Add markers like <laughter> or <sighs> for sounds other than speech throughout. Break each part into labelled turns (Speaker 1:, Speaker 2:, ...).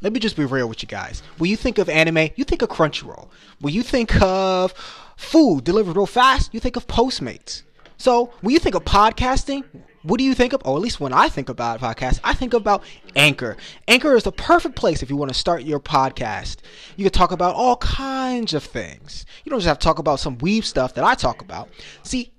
Speaker 1: let me just be real with you guys. When you think of anime, you think of Crunchyroll. When you think of food delivered real fast, you think of Postmates. So when you think of podcasting, what do you think of? Or at least when I think about podcast, I think about Anchor. Anchor is the perfect place if you want to start your podcast. You can talk about all kinds of things. You don't just have to talk about some weeb stuff that I talk about. See,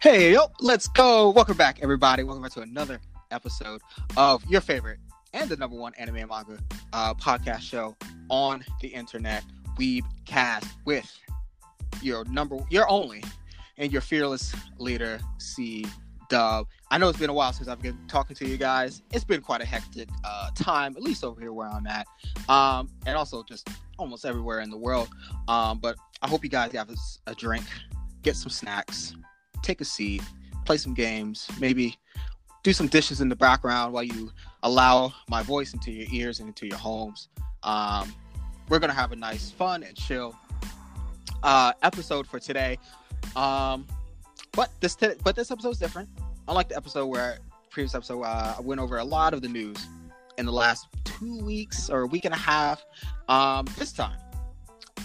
Speaker 1: Hey, yo, let's go. Welcome back, everybody. Welcome back to another episode of your favorite and the number one anime and manga uh, podcast show on the internet, Weebcast, with your number, your only, and your fearless leader, C Dub. I know it's been a while since I've been talking to you guys. It's been quite a hectic uh, time, at least over here where I'm at, um, and also just almost everywhere in the world. Um, but I hope you guys have a drink, get some snacks, take a seat, play some games, maybe do some dishes in the background while you allow my voice into your ears and into your homes. Um, we're gonna have a nice, fun, and chill uh, episode for today. Um, but this t- but this episode is different. Unlike the episode where previous episode uh, I went over a lot of the news in the last two weeks or a week and a half. Um, this time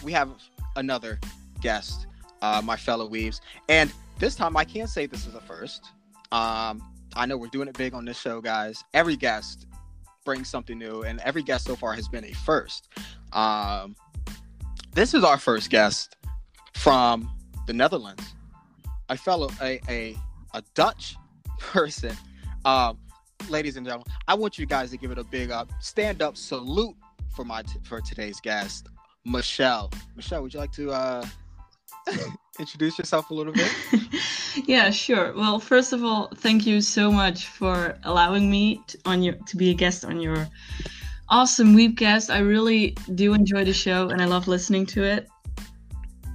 Speaker 1: we have another guest, uh, my fellow weebs, and this time I can't say this is a first. Um, I know we're doing it big on this show, guys. Every guest brings something new, and every guest so far has been a first. Um, this is our first guest from the Netherlands, a fellow, a a, a Dutch <laughs> person. Um, ladies and gentlemen, I want you guys to give it a big up, stand up salute for my t- for today's guest, Michèle. Michèle, would you like to uh, <laughs> introduce yourself a little bit? <laughs>
Speaker 2: yeah, sure. Well, first of all, thank you so much for allowing me to, on your to be a guest on your awesome Weebcast. I really do enjoy the show and I love listening to it.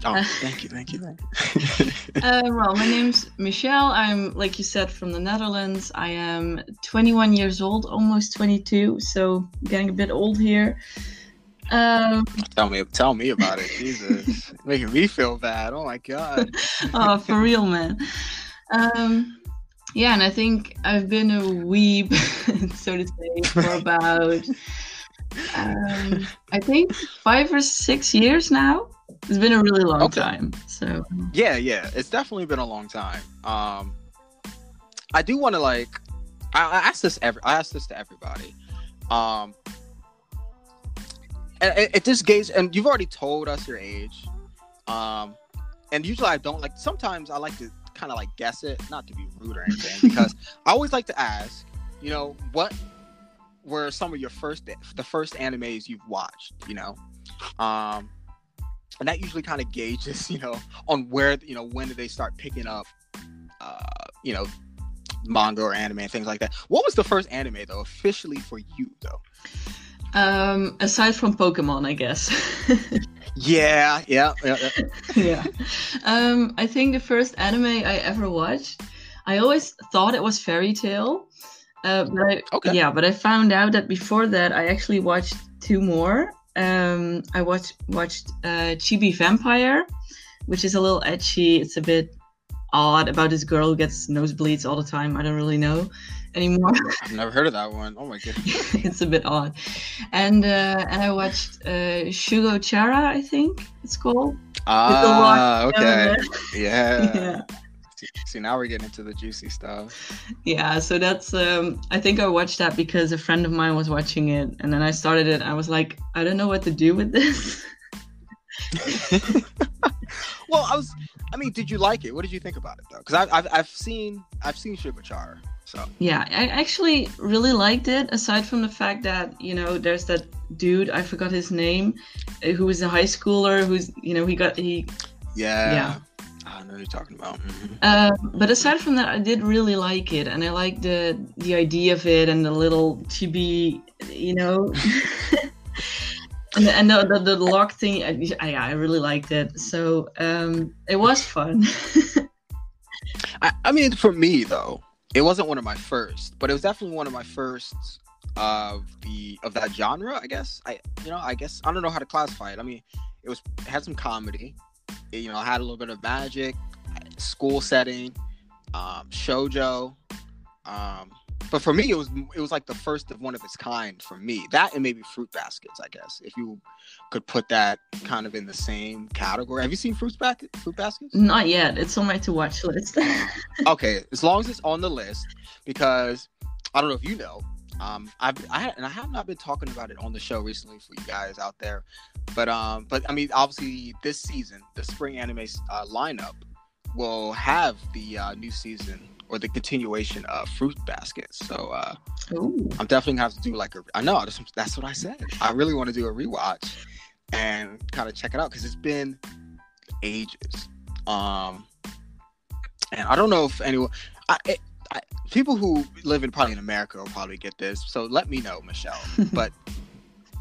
Speaker 1: Oh, <laughs> thank you, thank you.
Speaker 2: uh, well, my name's Michèle. I'm, like you said, from the Netherlands. I am 21 years old, almost 22, so getting a bit old here. Um,
Speaker 1: tell me, tell me about it. Jesus, <laughs> making me feel bad. Oh my god. <laughs>
Speaker 2: oh, for real, man. Um, yeah, and I think I've been a weeb, <laughs> so to say, for about, um, I think five or six years now. It's been a really long okay. time. So
Speaker 1: yeah, yeah, it's definitely been a long time. Um, I do want to like, I, I ask this every, I ask this to everybody. Um, and it, it just gauge, and you've already told us your age. Um, and usually I don't like. Sometimes I like to kind of like guess it, not to be rude or anything, <laughs> because I always like to ask, you know, what were some of your first, the first animes you've watched, you know, um, and that usually kind of gauges, <laughs> you know, on where, you know, when did they start picking up, uh, you know, manga or anime and things like that. What was the first anime though, officially for you though?
Speaker 2: Um, aside from Pokemon, I guess. <laughs>
Speaker 1: yeah, yeah, yeah.
Speaker 2: Yeah. yeah. Um, I think the first anime I ever watched, I always thought it was Fairy Tail. Uh, but I, okay. yeah, but I found out that before that I actually watched two more. Um, I watched watched uh, Chibi Vampire, which is a little edgy. It's a bit odd about this girl who gets nosebleeds all the time. I don't really know anymore. <laughs>
Speaker 1: I've never heard of that one. Oh my god, <laughs>
Speaker 2: it's a bit odd. And uh, and I watched uh, Shugo Chara, I think it's called.
Speaker 1: Ah, okay, <laughs> yeah. yeah. See, now we're getting into the juicy stuff.
Speaker 2: Yeah, so that's um I think I watched that because a friend of mine was watching it and then I started it. I was like, I don't know what to do with this.
Speaker 1: Well, I was I mean, did you like it? What did you think about it though? Cuz I've, I've I've seen I've seen Shugo Chara. So
Speaker 2: yeah, I actually really liked it. Aside from the fact that you know, there's that dude I forgot his name, uh, who was a high schooler who's you know he got he
Speaker 1: yeah yeah I know you're talking about. Mm-hmm.
Speaker 2: Uh, but aside from that, I did really like it, and I like the the idea of it and the little chibi, you know. <laughs> and the, and the, the, the lock thing, I, I really liked it. So um, it was fun. <laughs>
Speaker 1: I, I mean, for me though, it wasn't one of my first, but it was definitely one of my first of the of that genre. I guess I, you know, I guess I don't know how to classify it. I mean, it was it had some comedy. It, you know, had a little bit of magic, school setting, um, shojo. Um, but for me, it was it was like the first of one of its kind for me. That and maybe fruit baskets, I guess, if you could put that kind of in the same category. Have you seen fruit basket fruit baskets?
Speaker 2: Not yet. It's on my to watch list. <laughs>
Speaker 1: okay, as long as it's on the list, because I don't know if you know. Um, I've I and I have not been talking about it on the show recently for you guys out there, but um, but I mean, obviously this season, the spring anime uh, lineup will have the uh, new season or the continuation of Fruit Baskets. So uh, I'm definitely gonna have to do like a. I know that's, that's what I said. I really want to do a rewatch and kind of check it out because it's been ages. Um, and I don't know if anyone. I, it, I, people who live in probably in America will probably get this. So let me know, Michèle. <laughs> but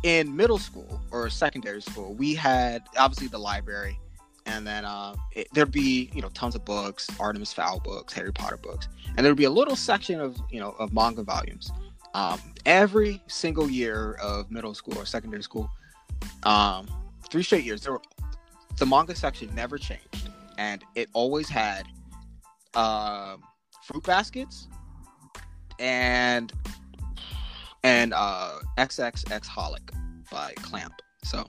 Speaker 1: in middle school or secondary school, we had obviously the library and then uh, it, there'd be you know tons of books, Artemis Fowl books, Harry Potter books, and there'd be a little section of you know of manga volumes. Um, every single year of middle school or secondary school, um, three straight years, there were, the manga section never changed, and it always had uh, fruit baskets and and uh, xxxHolic by Clamp. So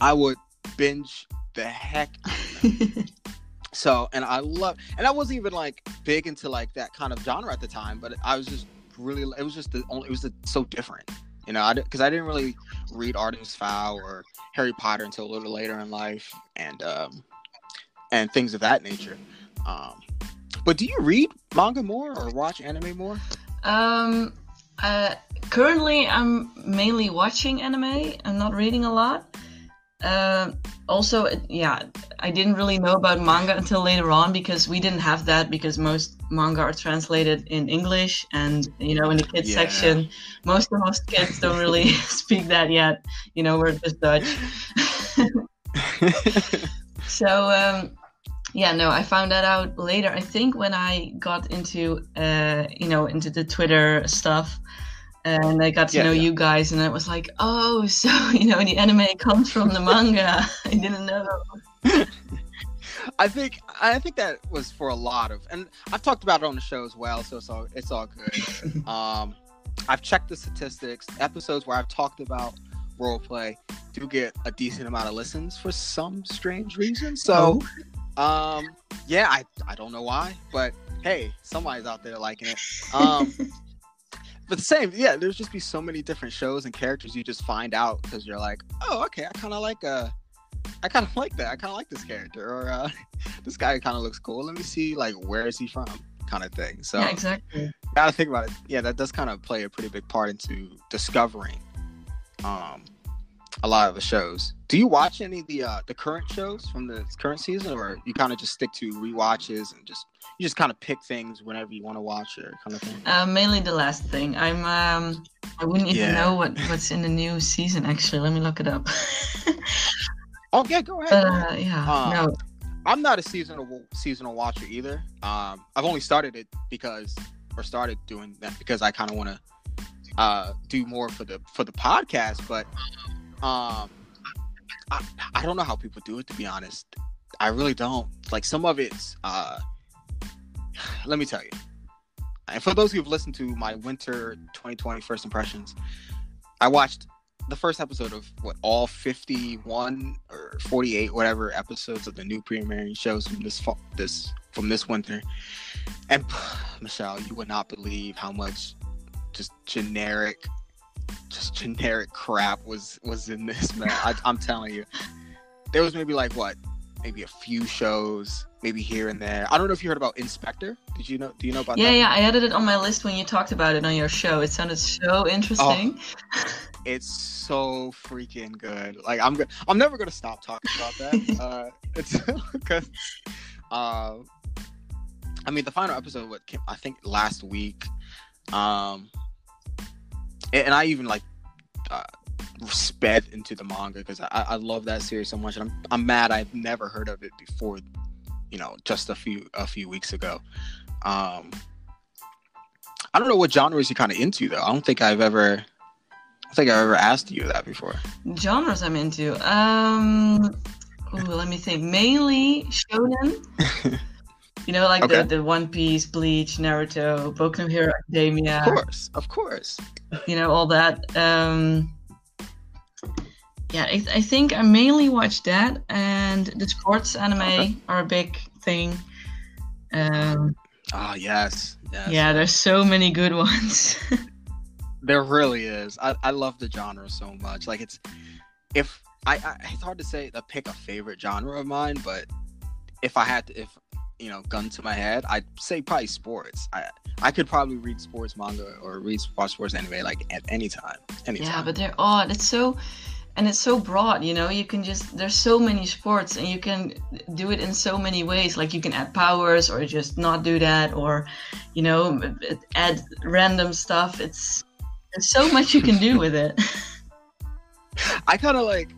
Speaker 1: I would binge the heck? <laughs> So and i love and i wasn't even like big into like that kind of genre at the time but i was just really it was just the only it was the, so different you know? Because I, I, didn't really read artemis fowl or harry potter until a little later in life and um and things of that nature um but do you read manga more or watch anime more?
Speaker 2: Um uh currently i'm mainly watching anime i'm not reading a lot uh, also, yeah, I didn't really know about manga until later on because we didn't have that because most manga are translated in English, and you know, in the kids yeah. section, most of most kids don't really <laughs> speak that yet. You know, we're just Dutch. <laughs> so um, yeah, no, I found that out later. I think when I got into uh, you know into the Twitter stuff and I got to yeah, know yeah. you guys, and it was like, oh, <laughs> so you know, the anime comes from the manga. <laughs> I didn't know. <laughs>
Speaker 1: I think I think that was for a lot of, and I've talked about it on the show as well, so it's all it's all good. um, I've checked the statistics. Episodes where I've talked about role play do get a decent amount of listens for some strange reason. So, oh. um, yeah, I I don't know why, but hey, somebody's out there liking it. Um, but the same, yeah. There's just be so many different shows and characters you just find out because you're like, oh, okay, I kind of like uh, I kind of <laughs> like that. I kind of like this character, or uh, <laughs> this guy kind of looks cool. Let me see, like, where is he from, kind of thing. So
Speaker 2: yeah, exactly.
Speaker 1: Gotta think about it. Yeah, that does kind of play a pretty big part into discovering, um, a lot of the shows. Do you watch any of the uh, the current shows from the current season, or you kind of just stick to re-watches and just you just kind of pick things whenever you want to watch it, kind of thing?
Speaker 2: Uh, mainly the last thing. I'm um, I wouldn't even yeah. know what what's in the new season. Actually, let me look it up. <laughs>
Speaker 1: oh yeah, go ahead.
Speaker 2: Uh, yeah, um, no.
Speaker 1: I'm not a seasonal seasonal watcher either. Um, I've only started it because, or started doing that because I kind of want to uh, do more for the for the podcast. But um, I, I don't know how people do it to be honest. I really don't. Like some of it's uh <sighs> let me tell you. And for those who've listened to my winter 2020 first impressions, I watched the first episode of what all 51 or 48 whatever episodes of the new premiering shows from this fall, this from this winter. And <sighs> Michèle, you would not believe how much just generic just generic crap was was in this man. I, I'm telling you, there was maybe like what maybe a few shows, maybe here and there. I don't know if you heard about In/Spectre. Did you know? Do you know about
Speaker 2: yeah,
Speaker 1: that?
Speaker 2: Yeah, yeah I added it on my list when you talked about it on your show. It sounded so interesting.
Speaker 1: Oh, it's so freaking good. Like I'm, I'm never gonna stop talking about that. <laughs> uh, it's <laughs> because uh, I mean, the final episode, what came, I think last week, um, and I even like uh, sped into the manga because I, I love that series so much, and I'm I'm mad I've never heard of it before, you know, just a few a few weeks ago. Um, I don't know what genres you're kind of into though. I don't think I've ever, I think I've ever asked you that before.
Speaker 2: Genres I'm into. Um, ooh, let me think. Mainly shonen. <laughs> you know, like okay. the the One Piece, Bleach, Naruto, Boku no Hero Academia.
Speaker 1: Of course, of course.
Speaker 2: You know all that. Um, yeah, I, I think I mainly watch that, and the sports anime okay. are a big thing. Um,
Speaker 1: oh yes,
Speaker 2: yes. Yeah, there's so many good <laughs> ones.
Speaker 1: there really is. I, I love the genre so much. Like it's if I, I it's hard to say to pick a favorite genre of mine, but if I had to, if you know, gun to my head, I'd say probably sports. I I could probably read sports manga or read watch sports anime like at any time. Anytime.
Speaker 2: Yeah, but they're oh, odd. It's so and it's so broad you know you can just there's so many sports and you can do it in so many ways like you can add powers or just not do that or you know add random stuff it's there's so much you can do with it <laughs>
Speaker 1: i kind of like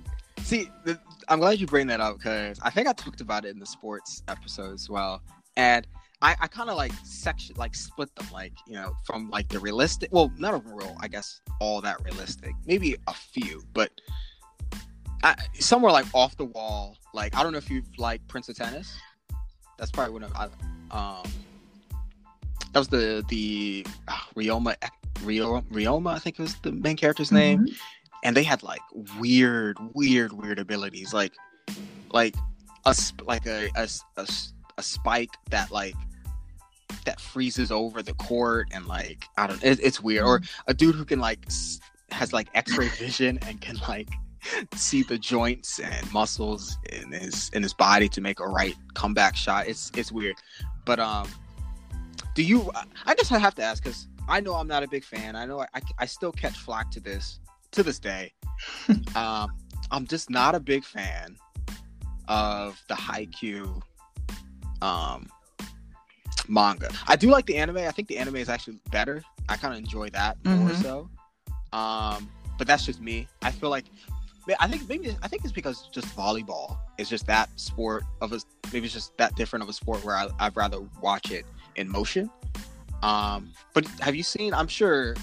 Speaker 1: see the, i'm glad you bring that up because i think i talked about it in the sports episode as well and I, I kind of like section like split them like you know from like the realistic well not a real I guess all that realistic maybe a few but I, somewhere like off the wall. Like I don't know if you like Prince of Tennis. That's probably one of I um. That was the the uh, Ryoma Rio Ryoma I think it was the main character's name, mm-hmm. And they had like weird weird weird abilities like like a like a a, a, a spike that like that freezes over the court and like I don't it, it's weird or a dude who can like has like x-ray <laughs> vision and can like see the joints and muscles in his in his body to make a right comeback shot. It's it's weird, but um, do you? I guess I have to ask because I know I'm not a big fan. I know I, I, I still catch flack to this to this day. <laughs> um, I'm just not a big fan of the Haikyuu um manga. I do like the anime. I think the anime is actually better. I kind of enjoy that mm-hmm. more so. Um, but that's just me. I feel like I think maybe I think it's because just volleyball is just that sport of a maybe it's just that different of a sport where I, I'd rather watch it in motion. Um, but have you seen? I'm sure.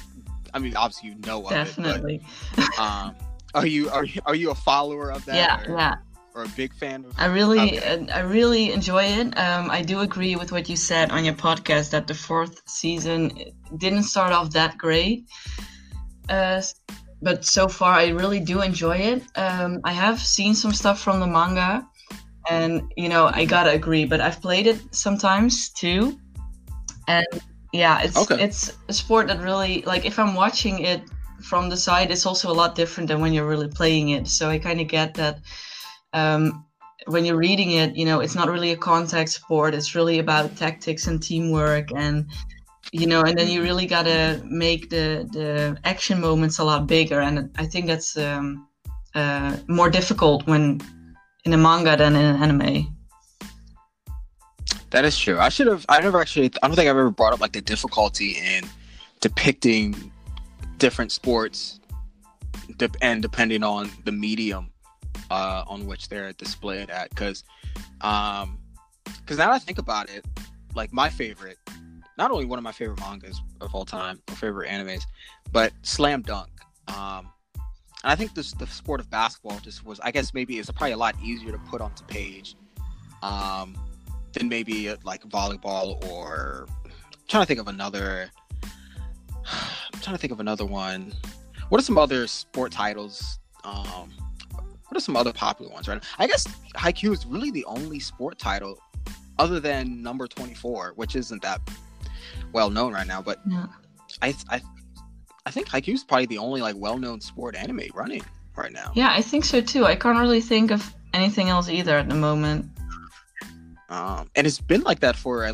Speaker 1: I mean, obviously you know of
Speaker 2: Definitely.
Speaker 1: it. But, <laughs> um, are you are you are you a follower of that?
Speaker 2: Yeah, or, yeah.
Speaker 1: Or a big fan of?
Speaker 2: I really, okay. I really enjoy it. Um, I do agree with what you said on your podcast that the fourth season didn't start off that great. Uh, but so far I really do enjoy it. Um, I have seen some stuff from the manga, and you know I gotta agree. But I've played it sometimes too, and yeah, it's okay. it's a sport that really like if I'm watching it from the side, it's also a lot different than when you're really playing it. So I kind of get that. Um, when you're reading it, you know, it's not really a contact sport. It's really about tactics and teamwork and you know and then you really gotta make the the action moments a lot bigger and i think that's um, uh, more difficult when in a manga than in an anime
Speaker 1: that is true i should have i never actually i don't think i've ever brought up like the difficulty in depicting different sports and depending on the medium uh, on which they're displayed at because um because now i think about it like my favorite not only one of my favorite mangas of all time or favorite animes, but Slam Dunk. Um, and I think this the sport of basketball just was, I guess maybe it's probably a lot easier to put onto page um, than maybe like volleyball or I'm trying to think of another. I'm trying to think of another one. What are some other sport titles? Um, what are some other popular ones right I guess Haikyuu is really the only sport title other than number 24, which isn't that well known right now, but yeah. I I I think Haikyuu is probably the only like well known sport anime running right now.
Speaker 2: Yeah, I think so too. I can't really think of anything else either at the moment.
Speaker 1: Um, and it's been like that for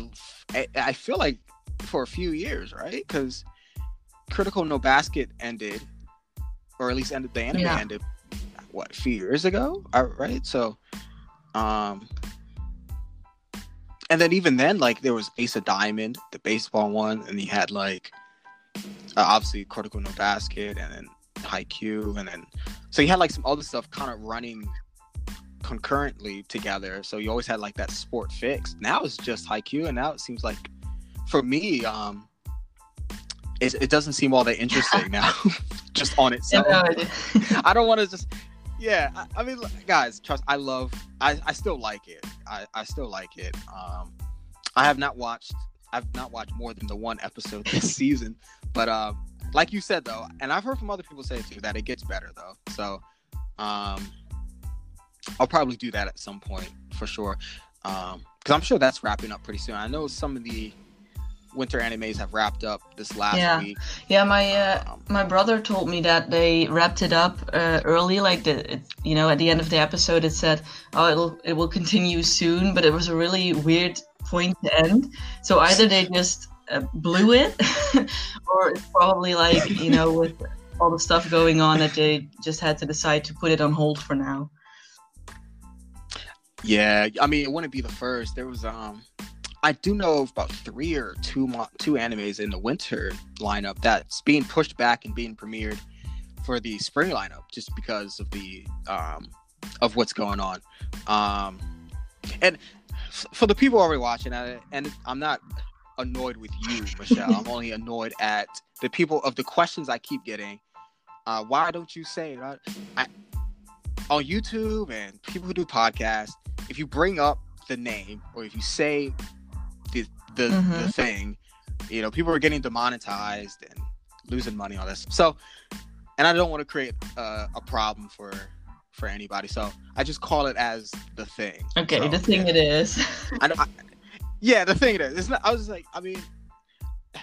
Speaker 1: I, I feel like for a few years, right? Because Kuroko No Basket ended, or at least ended the anime yeah. ended what a few years ago, uh, right? So, um, and then even then, like there was Ace of Diamond, the baseball one, and you had like uh, obviously Kuroko no Basket, and then Haikyuu, and then so you had like some other stuff kind of running concurrently together. So you always had like that sport fix. Now it's just Haikyuu, and now it seems like for me, um, it, it doesn't seem all that interesting now, <laughs> <laughs> just on itself. <laughs> I don't want to just yeah, I, I, mean, guys, trust. I love. I, I still like it. I, I still like it. Um, I have not watched. I've not watched more than the one episode this season, but um, like you said though, and I've heard from other people say too that it gets better though. So, um, I'll probably do that at some point for sure. Um, because I'm sure that's wrapping up pretty soon. I know some of the winter animes have wrapped up this last
Speaker 2: yeah.
Speaker 1: week.
Speaker 2: Yeah, my uh, um, my brother told me that they wrapped it up uh, early, like the it, you know at the end of the episode it said, "Oh, it'll it will continue soon," but it was a really weird point to end. So either they just uh, blew it, <laughs> or it's probably like you know with all the stuff going on that they just had to decide to put it on hold for now.
Speaker 1: Yeah, I mean it wouldn't be the first. There was um I do know of about three or two mo- two animes in the winter lineup that's being pushed back and being premiered for the spring lineup just because of the um, of what's going on. Um, and f- for the people already watching, I, and I'm not annoyed with you, <laughs> Michèle. I'm only annoyed at the people of the questions I keep getting. Uh, why don't you say it? I, on YouTube and people who do podcasts? If you bring up the name or if you say the the, mm-hmm. the thing. You know, people are getting demonetized and losing money on this. So, and I don't want to create uh, a problem for for anybody. So I just call it as the thing.
Speaker 2: Okay,
Speaker 1: so,
Speaker 2: the thing yeah. it is.
Speaker 1: I, I, yeah, the thing it is. It's not, I was like, I mean,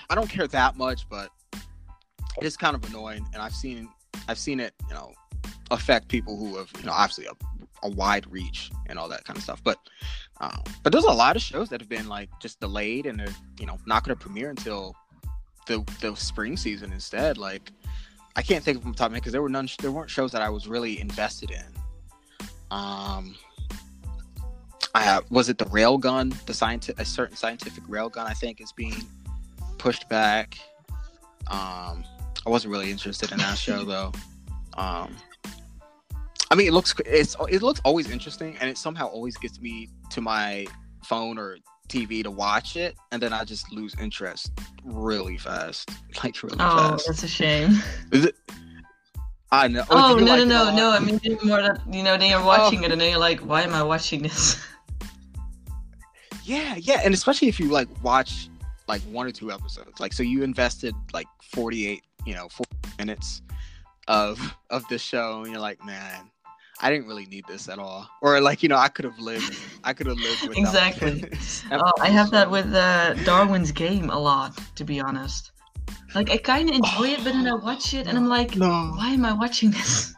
Speaker 1: I don't care that much, but it is kind of annoying, and I've seen I've seen it, you know, affect people who have, you know, obviously a, wide reach and all that kind of stuff. But um, but there's a lot of shows that have been like just delayed and they're you know not going to premiere until the the spring season instead. Like I can't think of them top because there were none. There weren't shows that I was really invested in. Um, I was it the railgun, the scientific, a certain scientific railgun. I think is being pushed back. Um, I wasn't really interested in that show <laughs> though. Um, I mean, it looks it's it looks always interesting, and it somehow always gets me to my phone or TV to watch it, and then I just lose interest really fast, <laughs> like really
Speaker 2: oh,
Speaker 1: fast.
Speaker 2: Oh, that's a shame. <laughs> Is it?
Speaker 1: I know.
Speaker 2: Oh, no, like no, no, no! I mean, more that you know, then you're oh. watching oh. it, and then you're like, "Why am I watching this?" <laughs>
Speaker 1: Yeah, yeah, and especially if you like watch like one or two episodes, like so you invested like 48, you know, 40 minutes of of the show, and you're like, man, I didn't really need this at all. Or like, you know, I could have lived I could have lived <laughs> with it.
Speaker 2: Exactly. <laughs> oh, I have that with uh, Darwin's game a lot, to be honest. Like I kinda enjoy oh, it, but then I watch it and I'm like, no. why am I watching this?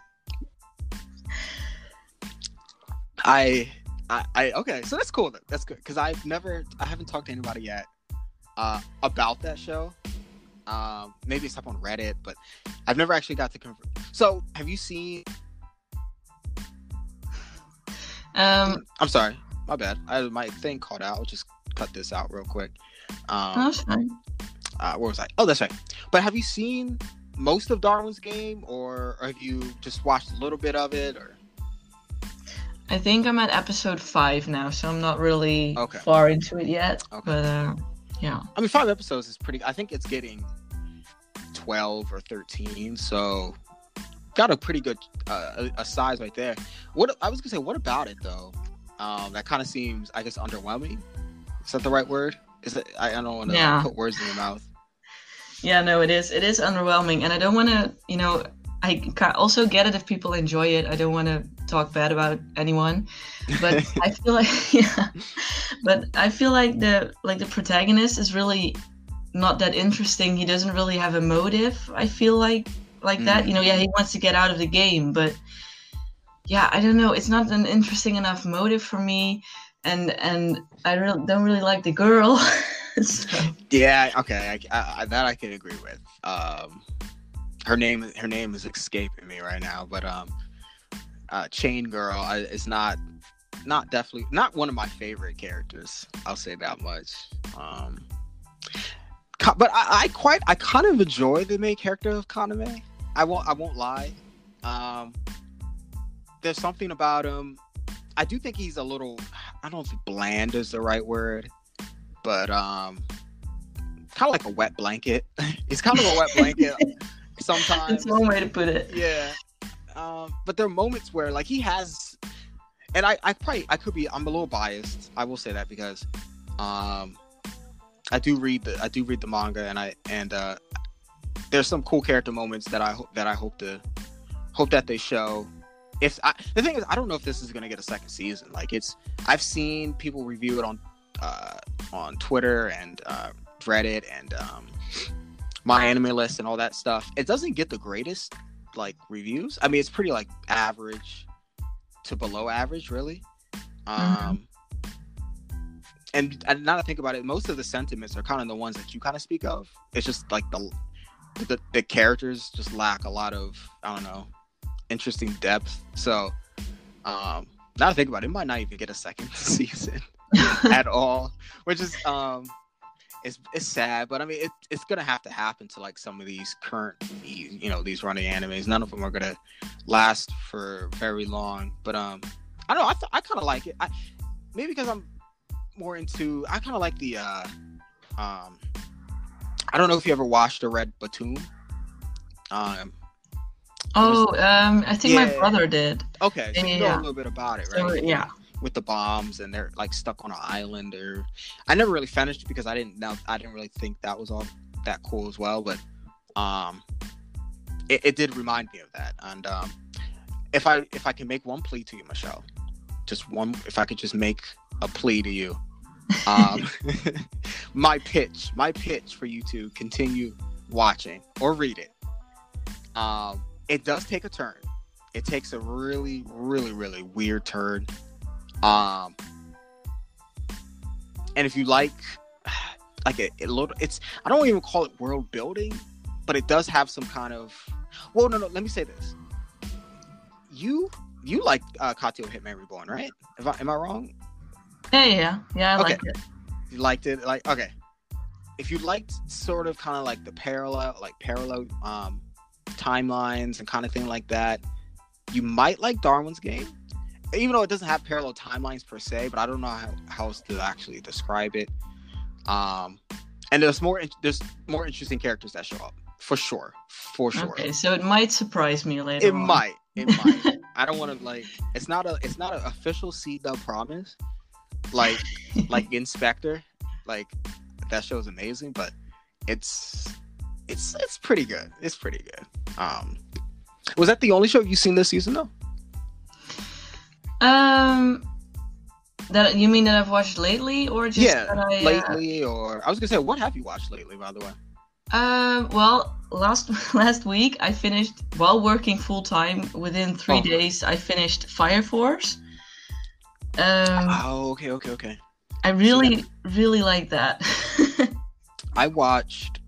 Speaker 1: I I, I okay, so that's cool. That's good because I've never, I haven't talked to anybody yet uh, about that show. Um, maybe it's up on Reddit, but I've never actually got to confirm. So, have you seen
Speaker 2: um,
Speaker 1: I'm sorry, my bad. I my thing caught out. I'll just cut this out real quick. Um,
Speaker 2: oh, that's fine.
Speaker 1: Uh, where was I? Oh, that's right. But have you seen most of Darwin's game, or have you just watched a little bit of it, or?
Speaker 2: I think I'm at episode five now, so I'm not really okay. far into it yet. Okay. But uh, yeah.
Speaker 1: I mean, five episodes is pretty. I think it's getting twelve or thirteen, so got a pretty good uh, a, a, size right there. What I was gonna say, what about it though? Um, that kind of seems, I guess, underwhelming. Is that the right word? Is it? I, I don't want to yeah. put words in your mouth.
Speaker 2: Yeah, no, it is. It is underwhelming, and I don't want to. You know, I also get it if people enjoy it. I don't want to talk bad about anyone, but <laughs> I feel like <laughs> yeah, but I feel like the like the protagonist is really not that interesting. He doesn't really have a motive. I feel like like mm. that. You know, yeah, he wants to get out of the game, but yeah, I don't know. It's not an interesting enough motive for me, and and I really don't really like the girl. <laughs> so.
Speaker 1: Yeah, okay, I, I, that I can agree with. Um, her name her name is escaping me right now, but um, uh, Chain Girl is not not definitely not one of my favorite characters. I'll say that much. Um, but I, I quite I kind of enjoy the main character of Kaname. I won't I won't lie. Um, there's something about him. I do think he's a little I don't know if bland is the right word, but um, kind of like a wet blanket. <laughs> he's kind of a wet blanket <laughs> sometimes.
Speaker 2: It's one way to put it.
Speaker 1: Yeah. Um, but there are moments where like he has, and I I probably I could be I'm a little biased. I will say that because um, I do read the I do read the manga and I and uh, there's some cool character moments that I hope that I hope to hope that they show. If I, the thing is, I don't know if this is gonna get a second season. Like it's I've seen people review it on uh, on Twitter and uh, Reddit and um, my anime list and all that stuff. It doesn't get the greatest like reviews. I mean, it's pretty like average to below average, really. Mm-hmm. Um, and, and now that I think about it, most of the sentiments are kind of the ones that you kind of speak of. It's just like the, the the characters just lack a lot of I don't know interesting depth. So um, now to think about it, it might not even get a second <laughs> season <laughs> at all, which is um, it's it's sad, but I mean it, it's gonna have to happen to like some of these current you know these running animes. None of them are gonna last for very long. But um, I don't know. I th- I kind of like it. I maybe because I'm more into. I kind of like the. uh um I don't know if you ever watched the Red Btooom. Um.
Speaker 2: Oh, was, um, I think yeah. my brother did.
Speaker 1: Okay, so you know a little bit about it, right?
Speaker 2: So, yeah.
Speaker 1: With the bombs, and they're like stuck on an island. Or I never really finished because I didn't know. I didn't really think that was all that cool as well. But um, it, it did remind me of that. And um, if I if I can make one plea to you, Michèle, just one. If I could just make a plea to you. Um, <laughs> my pitch, my pitch for you to continue watching or read it. Um, it does take a turn. It takes a really, really, really weird turn. Um, and if you like, <sighs> like a, a little, it's I don't even call it world building, but it does have some kind of. Well, no, no. Let me say this. You you like uh, Katekyo Hitman Reborn, right? I, am I wrong?
Speaker 2: Yeah, yeah, yeah. I okay. liked it.
Speaker 1: You liked it, like okay. If you liked sort of kind of like the parallel, like parallel um, timelines and kind of thing like that, you might like Darwin's Game, even though it doesn't have parallel timelines per se. But I don't know how, how else to actually describe it. Um, and there's more there's more interesting characters that show up for sure, for sure.
Speaker 2: Okay, so it might surprise me later.
Speaker 1: It
Speaker 2: on.
Speaker 1: might. It might. <laughs> I don't want to like. It's not a. It's not an official C Dub promise. Like, <laughs> like In/Spectre. Like that show is amazing, but it's it's it's pretty good. It's pretty good. Um, was that the only show you've seen this season though?
Speaker 2: Um, that you mean that I've watched lately, or just
Speaker 1: yeah,
Speaker 2: I,
Speaker 1: uh, lately, uh... or I was gonna say, what have you watched lately, by the way?
Speaker 2: Um, well, last <laughs> last week I finished while working full time. Within three oh. days, I finished Fire Force.
Speaker 1: Um, oh, okay, okay, okay.
Speaker 2: I really, so really like that. <laughs>
Speaker 1: I watched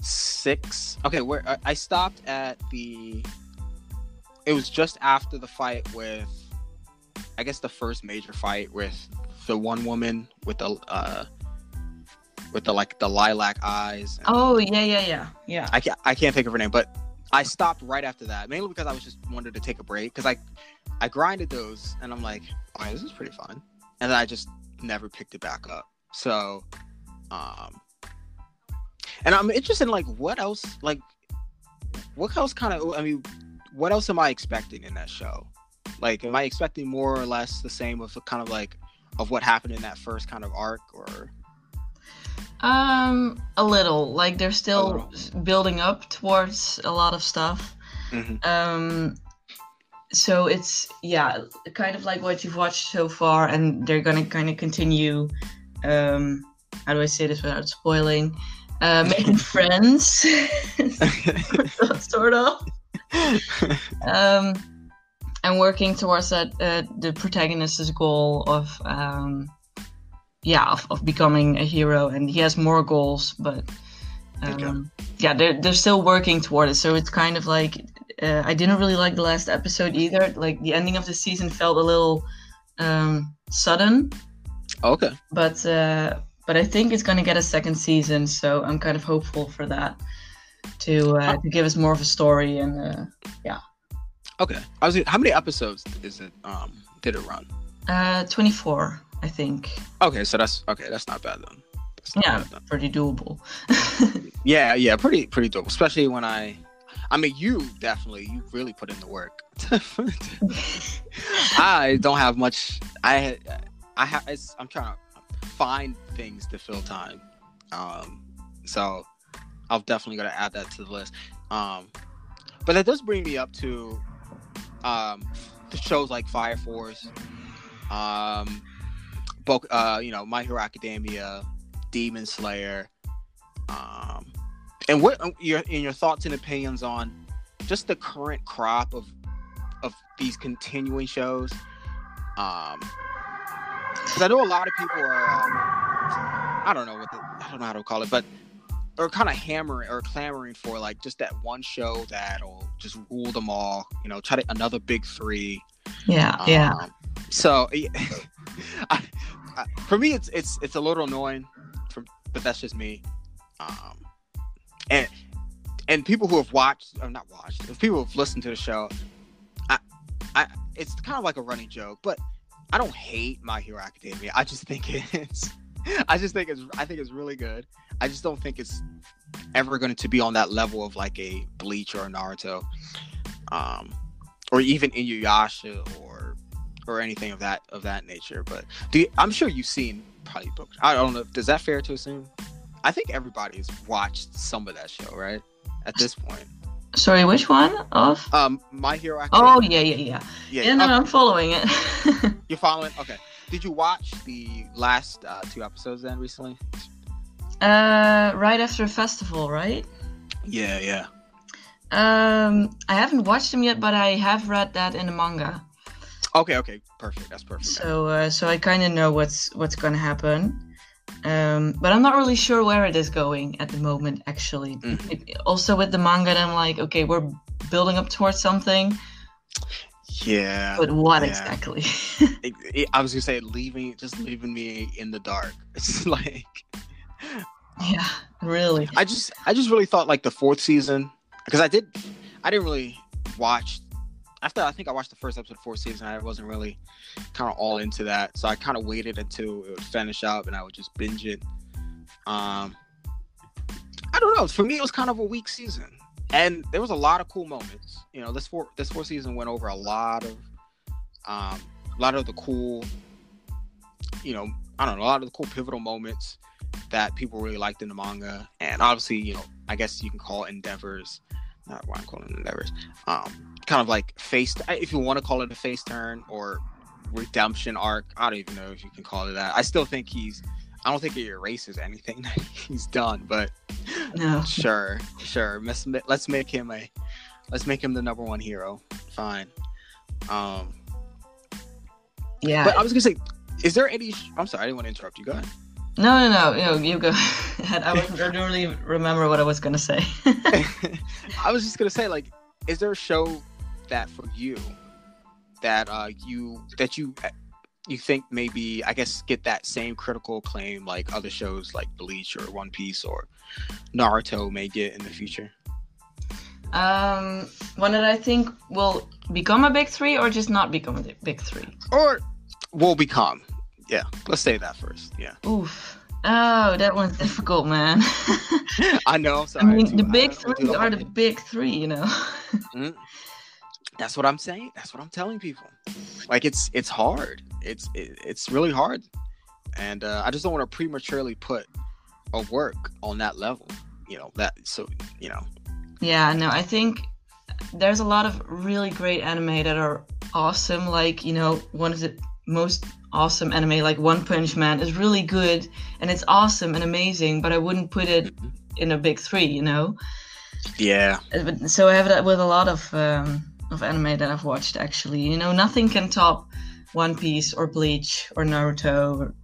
Speaker 1: six. Okay, where I stopped at the. It was just after the fight with, I guess the first major fight with the one woman with the uh, with the like the lilac eyes.
Speaker 2: oh yeah, yeah, yeah, yeah.
Speaker 1: I can't I can't think of her name, but I stopped right after that mainly because I was just wanted to take a break because I I grinded those and I'm like, oh, this is pretty fun, and then I just never picked it back up. So, um, and I'm interested in like what else like what else kind of I mean, what else am I expecting in that show? Like, am I expecting more or less the same of kind of like of what happened in that first kind of arc or
Speaker 2: um, a little. Like they're still building up towards a lot of stuff. Mm-hmm. Um, so it's yeah, kind of like what you've watched so far, and they're gonna kind of continue. Um, how do I say this without spoiling? <laughs> Uh, making friends, <laughs> sort of. um, and working towards that uh, the protagonist's goal of um, yeah of, of becoming a hero and he has more goals but um, okay. yeah they're, they're still working toward it so it's kind of like uh, i didn't really like the last episode either like the ending of the season felt a little um, sudden.
Speaker 1: Okay.
Speaker 2: But uh, but I think it's going to get a second season, so I'm kind of hopeful for that to uh, to give us more of a story and uh, yeah.
Speaker 1: Okay. I was. How many episodes is it? Um, did it run?
Speaker 2: Uh, 24, I think.
Speaker 1: Okay, so that's okay. That's not bad then.
Speaker 2: Not yeah, bad then. pretty doable. <laughs>
Speaker 1: yeah, yeah, pretty pretty doable. Especially when I, I mean, you definitely you really put in the work. <laughs> <laughs> I don't have much. I I have. I'm trying to find things to fill time. Um, so I'll definitely to add that to the list. Um, but that does bring me up to um, the shows like Fire Force, um, Bo- uh, you know, My Hero Academia, Demon Slayer, um, and what your in your thoughts and opinions on just the current crop of of these continuing shows. Um, because I know a lot of people are, um, I don't know what the, I don't know how to call it, but are kind of hammering or clamoring for like just that one show that'll just rule them all. You know, try to another big three.
Speaker 2: Yeah, um, yeah.
Speaker 1: So, <laughs> I, I, for me, it's it's it's a little annoying, from but that's just me. Um, and and people who have watched or not watched, people have listened to the show, I, I, it's kind of like a running joke, but I don't hate My Hero Academia. I just think <laughs> it's, I just think it's, I think it's really good. I just don't think it's ever going to be on that level of like a Bleach or a Naruto, um, or even Inuyasha or or anything of that of that nature. But you, I'm sure you've seen probably books. I don't know. Is that fair to assume? I think everybody's watched some of that show, right? At this point.
Speaker 2: Sorry, which one of?
Speaker 1: Um, My Hero Academia.
Speaker 2: Oh yeah, yeah, yeah. Yeah, yeah no, okay. I'm following it. <laughs>
Speaker 1: You're following? Okay. Did you watch the last uh, two episodes then recently?
Speaker 2: Uh, right after a festival, right?
Speaker 1: Yeah, yeah.
Speaker 2: Um, I haven't watched them yet, but I have read that in the manga.
Speaker 1: Okay, okay, perfect. That's perfect.
Speaker 2: So, uh, so I kind of know what's what's gonna happen. Um, but I'm not really sure where it is going at the moment. Actually, mm-hmm. it, also with the manga, I'm like, okay, we're building up towards something.
Speaker 1: Yeah.
Speaker 2: But what yeah. exactly? <laughs>
Speaker 1: it, it, I was gonna say leaving, just leaving me in the dark. <laughs> It's like.
Speaker 2: Yeah, really.
Speaker 1: I just, I just really thought like the fourth season because I did, I didn't really watch. After I think I watched the first episode of fourth season, I wasn't really kind of all into that, so I kind of waited until it would finish up and I would just binge it. Um, I don't know. For me, it was kind of a weak season and there was a lot of cool moments. You know, this four this four season went over a lot of um a lot of the cool you know, I don't know, a lot of the cool pivotal moments that people really liked in the manga. And obviously, you know, I guess you can call endeavors. Not why I'm calling it endeavors. Um, kind of like face, if you want to call it a face turn or redemption arc. I don't even know if you can call it that. I still think he's I don't think it erases anything <laughs> that he's done, but no. sure, sure. Let's let's make him a let's make him the number one hero. Fine. Um.
Speaker 2: Yeah.
Speaker 1: But I was gonna say, is there any? I'm sorry, I didn't want to interrupt you. Go ahead.
Speaker 2: No, no, no. You, know, you go <laughs> ahead. I, was, I don't really remember what I was gonna say. <laughs> <laughs>
Speaker 1: I was just gonna say, like, is there a show that for you that uh you that you you think maybe I guess get that same critical acclaim like other shows like Bleach or One Piece or Naruto may get in the future?
Speaker 2: Um, one that I think will become a big three or just not become a big three?
Speaker 1: Or will become. Yeah, let's say that first. Yeah.
Speaker 2: Oof. Oh, that one's difficult, man. <laughs>
Speaker 1: I know. <laughs>
Speaker 2: I mean, the big three are the big three, you know. <laughs> mm-hmm.
Speaker 1: That's what I'm saying. That's what I'm telling people. Like it's it's hard. It's it, it's really hard, and uh, I just don't want to prematurely put a work on that level. You know that. So you know.
Speaker 2: Yeah. No, I think there's a lot of really great anime that are awesome. Like you know, one of the most awesome anime, like One Punch Man, is really good and it's awesome and amazing. But I wouldn't put it in a big three. You know.
Speaker 1: Yeah.
Speaker 2: So I have that with a lot of. Um, of anime that I've watched actually. You know, nothing can top One Piece or Bleach or Naruto. Or...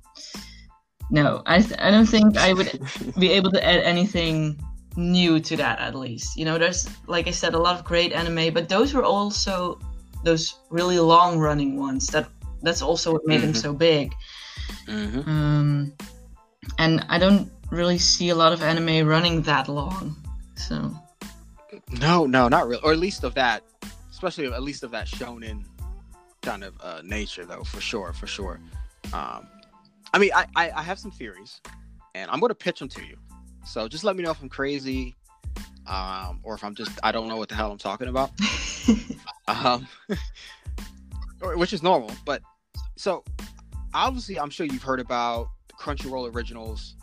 Speaker 2: No, I th- I don't think I would <laughs> be able to add anything new to that at least. You know, there's like I said a lot of great anime, but those were also those really long running ones that that's also what made mm-hmm. him so big. Mm-hmm. Um, and I don't really see a lot of anime running that long. So.
Speaker 1: No, no, not really. Or at least of that, especially at least of that shonen kind of uh, nature, though, for sure, for sure. Um, I mean, I, I, I have some theories, and I'm going to pitch them to you. So just let me know if I'm crazy, um, or if I'm just I don't know what the hell I'm talking about. <laughs> um, <laughs> which is normal, but so obviously I'm sure you've heard about Crunchyroll originals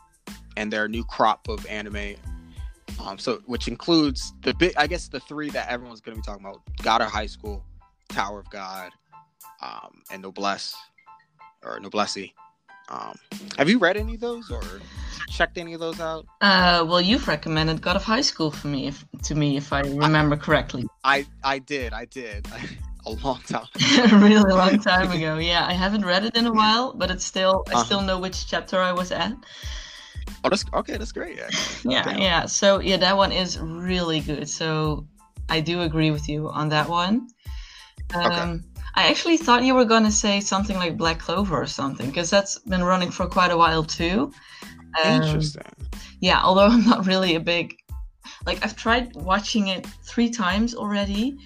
Speaker 1: and their new crop of anime. Um, so which includes the big, I guess the three that everyone's going to be talking about: God of High School, Tower of God, um, and Noblesse or Noblesse. Um, have you read any of those or checked any of those out?
Speaker 2: Uh, well, you've recommended God of High School for me, if, to me, if I remember I, correctly.
Speaker 1: I I did, I did. <laughs> a long time. <laughs>
Speaker 2: a really long time ago. Yeah, I haven't read it in a while, but it's still I uh-huh. still know which chapter I was at.
Speaker 1: Oh, that's okay. That's great. Yeah,
Speaker 2: yeah, Damn. yeah. So yeah, that one is really good. So I do agree with you on that one. Um, okay. I actually thought you were going to say something like Black Clover or something because that's been running for quite a while too.
Speaker 1: Um, Interesting.
Speaker 2: Yeah, although I'm not really a big like I've tried watching it three times already,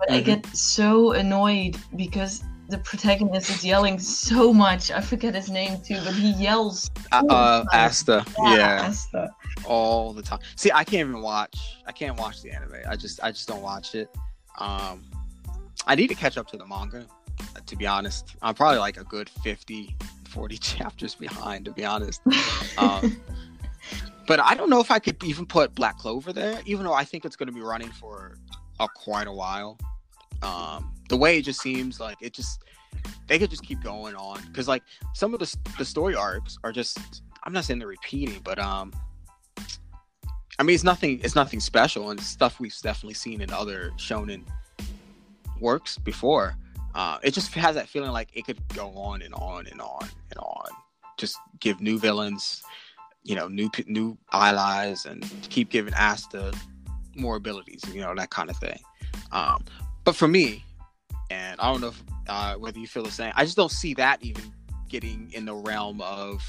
Speaker 2: but mm-hmm. I get so annoyed because the protagonist is yelling so much. I forget his name too, but he yells.
Speaker 1: Uh, uh Asta. Yeah, yeah. Asta. All the time. See, I can't even watch. I can't watch the anime. I just, I just don't watch it. Um, I need to catch up to the manga. To be honest, I'm probably like a good 50, 40 <laughs> chapters behind. To be honest, um, <laughs> but I don't know if I could even put Black Clover there, even though I think it's going to be running for a, quite a while. Um, the way it just seems like it just they could just keep going on because like some of the the story arcs are just I'm not saying they're repeating, but um, I mean it's nothing it's nothing special and stuff we've definitely seen in other shonen works before. Uh, it just has that feeling like it could go on and on and on and on. Just give new villains, you know, new new allies, and keep giving Asta more abilities, you know, that kind of thing. Um, but for me, and I don't know if, uh, whether you feel the same, I just don't see that even getting in the realm of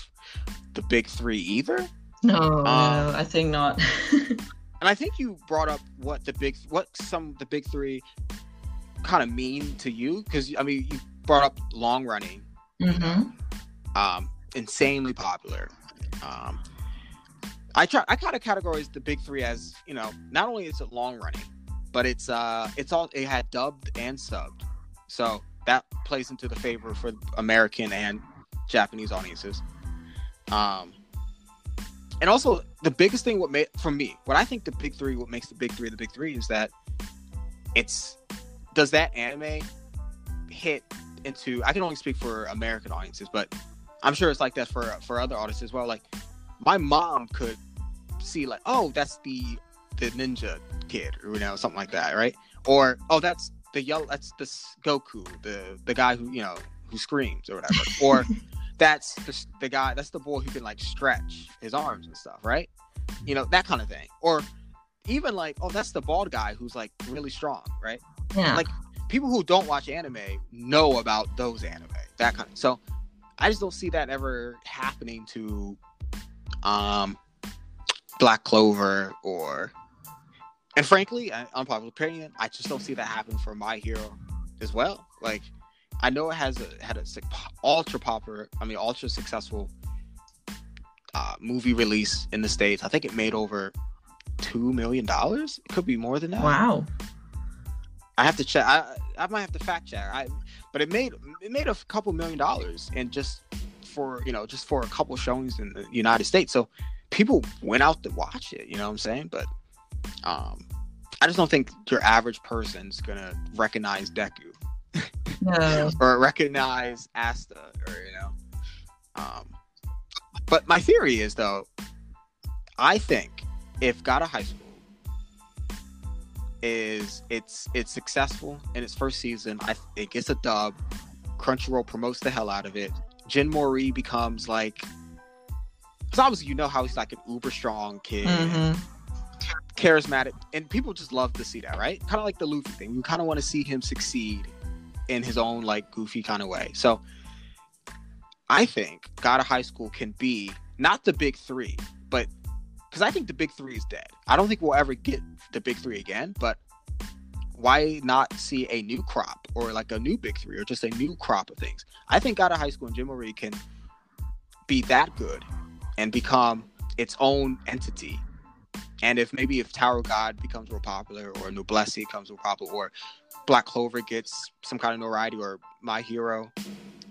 Speaker 1: the big three either.
Speaker 2: No, um, no I think not. <laughs>
Speaker 1: and I think you brought up what the big, what some of the big three kind of mean to you because I mean you brought up long running, mm-hmm. um, insanely popular. Um, I try I kind of categorize the big three as you know not only is it long running, but it's uh it's all it had dubbed and subbed, so that plays into the favor for American and Japanese audiences. Um, and also the biggest thing what made for me what I think the big three what makes the big three the big three is that it's does that anime hit into I can only speak for American audiences, but I'm sure it's like that for for other artists as well. Like my mom could see like, oh, that's the the ninja kid, or you know, something like that, right? Or oh, that's the yellow, that's the Goku, the the guy who you know who screams or whatever, <laughs> or that's the, the guy, that's the boy who can like stretch his arms and stuff, right? You know that kind of thing, or even like, oh, that's the bald guy who's like really strong, right? Yeah. Like people who don't watch anime know about those anime, that kind of. So I just don't see that ever happening to um Black Clover or and frankly, I unpopular opinion, I just don't see that happen for My Hero as well. Like I know it has a, had a ultra popular, I mean ultra successful uh, movie release in the states. I think it made over two million dollars. It could be more than that.
Speaker 2: Wow.
Speaker 1: I have to check. I I might have to fact check. I, but it made it made a couple million dollars, and just for you know just for a couple showings in the United States. So people went out to watch it. You know what I'm saying? But um, I just don't think your average person's gonna recognize Deku. <laughs> No. <laughs> or recognize Asta, or you know. Um, but my theory is though, I think if of High School is it's it's successful in its first season. I it gets a dub. Crunchyroll promotes the hell out of it. Jin Mori becomes like, because obviously you know how he's like an uber strong kid, mm-hmm. charismatic, and people just love to see that, right? Kind of like the Luffy thing. You kind of want to see him succeed in his own like goofy kind of way. So I think God of High School can be not the big three, but because I think the big three is dead. I don't think we'll ever get the big three again, but why not see a new crop or like a new big three or just a new crop of things? I think out of High School and Jin Mori can be that good and become its own entity. And if maybe if Tower God becomes more popular or Noblesse becomes more popular or Black Clover gets some kind of notoriety or My Hero,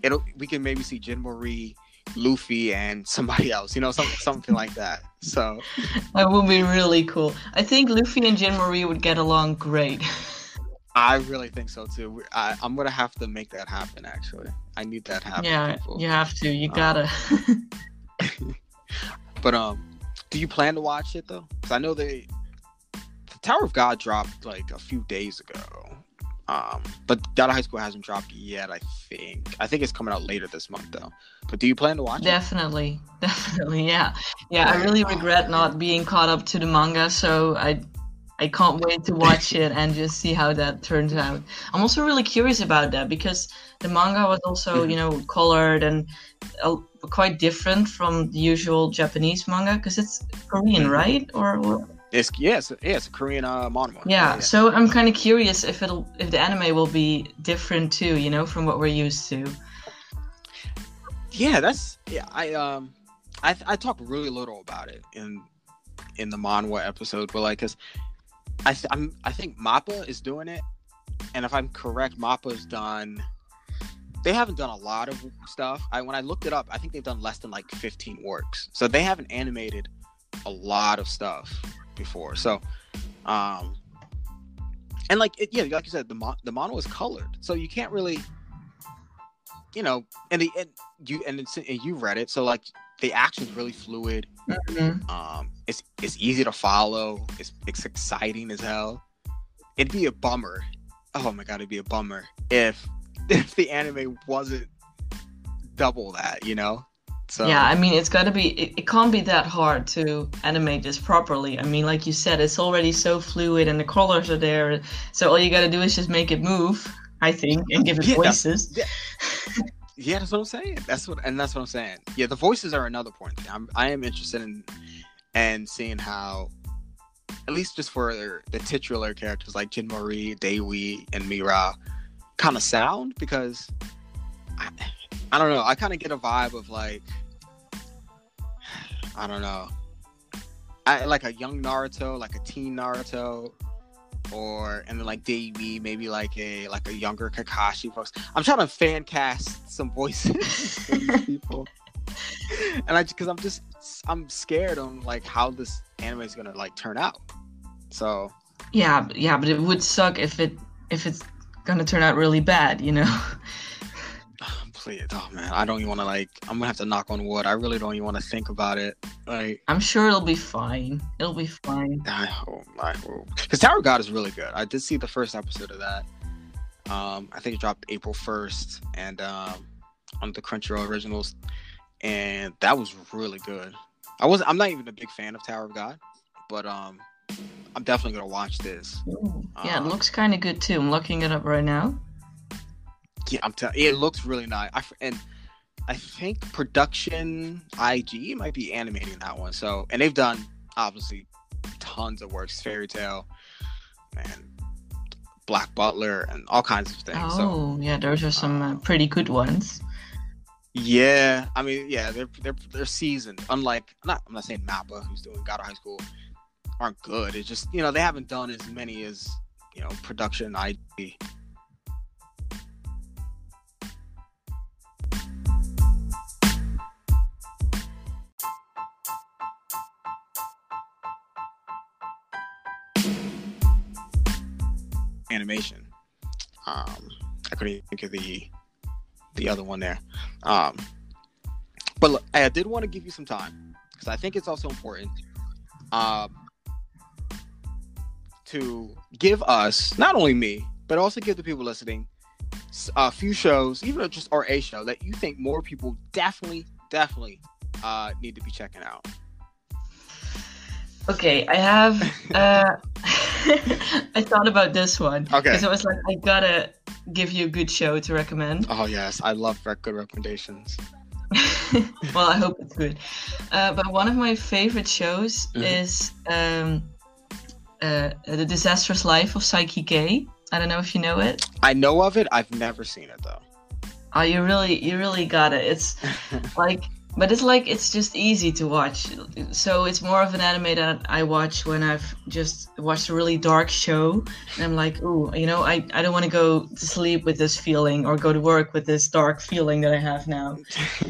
Speaker 1: it'll we can maybe see Jin Mori, Luffy, and somebody <laughs> else. You know, something something like that. So
Speaker 2: that would be really cool. I think Luffy and Jin Mori would get along great. <laughs>
Speaker 1: I really think so too. I, am gonna have to make that happen. Actually, I need that happen.
Speaker 2: Yeah, people. you have to. You gotta.
Speaker 1: Um, <laughs> but um, do you plan to watch it though? Because I know they, the Tower of God dropped like a few days ago. Um, but Data High School hasn't dropped yet. I think. I think it's coming out later this month though. But do you plan to watch
Speaker 2: definitely, it? Definitely, <laughs> definitely, yeah, yeah. I really regret not being caught up to the manga, so I I can't wait to watch it and just see how that turns out. I'm also really curious about that because the manga was also, you know, colored and uh, quite different from the usual Japanese manga because it's Korean, mm-hmm. right? Or, or...
Speaker 1: It's yes, yeah, it's a Korean uh, manga.
Speaker 2: Yeah, yeah, so I'm kind of curious if it'll if the anime will be different too, you know, from what we're used to.
Speaker 1: Yeah, that's yeah. I um, I I talked really little about it in in the manhwa episode, but like, cause I th- I'm I think Mappa is doing it, and if I'm correct, Mappa's done. They haven't done a lot of stuff. I when I looked it up, I think they've done less than like 15 works. So they haven't animated a lot of stuff before. So, um, and like it, yeah, like you said, the mo- the model is colored, so you can't really, you know, and the and you and, it's, and you read it, so like the action's really fluid. Mm-hmm. Um, it's it's easy to follow. It's it's exciting as hell. It'd be a bummer. Oh my god, it'd be a bummer if <laughs> if the anime wasn't double that. You know.
Speaker 2: So yeah, I mean, it's got to be. It, it can't be that hard to animate this properly. I mean, like you said, it's already so fluid, and the colors are there. So all you got to do is just make it move. I think, and give it yeah, voices.
Speaker 1: Yeah. Yeah, that's what I'm saying. That's what, and that's what I'm saying. Yeah, the voices are another point. I'm, I am interested in, and seeing how, at least just for the, the titular characters like Jin Mori, Dewi, and Mira, kind of sound because, I, I don't know. I kind of get a vibe of like, I don't know, I like a young Naruto, like a teen Naruto, or and then like Dewi, maybe like a like a younger Kakashi folks. I'm trying to fan cast some voices <laughs> for these people, <laughs> and I because I'm just I'm scared on like how this anime is gonna like turn out. So
Speaker 2: yeah, yeah, but it would suck if it if it's gonna turn out really bad, you know. <sighs>
Speaker 1: please, oh man, I don't even want to like. I'm gonna have to knock on wood. I really don't even want to think about it. Like,
Speaker 2: I'm sure it'll be fine. It'll be fine.
Speaker 1: I hope. I hope. Because Tower God is really good. I did see the first episode of that. Um, I think it dropped April 1st, and um, on the Crunchyroll originals, and that was really good. I was. I'm not even a big fan of Tower of God, but um, I'm definitely gonna watch this.
Speaker 2: Yeah, um, it looks kind of good too. I'm looking it up right now.
Speaker 1: Yeah, I'm telling. It looks really nice. I, and I think production IG might be animating that one. So, and they've done obviously tons of works. Fairy Tail, and Black Butler, and all kinds of things.
Speaker 2: Oh, so, yeah, those are some uh, pretty good ones.
Speaker 1: Yeah, I mean, yeah, they're they're they're seasoned. Unlike, not I'm not saying Mappa, who's doing God of High School, aren't good. It's just you know they haven't done as many as you know production IG. animation. Um, I couldn't think of the the other one there. Um, but look, I did want to give you some time because I think it's also important um, to give us not only me but also give the people listening a few shows, even just or a show that you think more people definitely, definitely uh, need to be checking out.
Speaker 2: Okay, I have. Uh, <laughs> I thought about this one.
Speaker 1: Okay.
Speaker 2: Because I was like, I gotta give you a good show to recommend.
Speaker 1: Oh yes, I love good recommendations. <laughs>
Speaker 2: well, I hope it's good. Uh, but one of my favorite shows mm-hmm. is um, uh, The Disastrous Life of Saiki K. I don't know if you know it.
Speaker 1: I know of it. I've never seen it though.
Speaker 2: Oh, you really, you really got it. It's <laughs> like but it's like it's just easy to watch. So it's more of an anime that i watch when i've just watched a really dark show. And i'm like oh you know i, I don't want to go to sleep with this feeling or go to work with this dark feeling that i have now.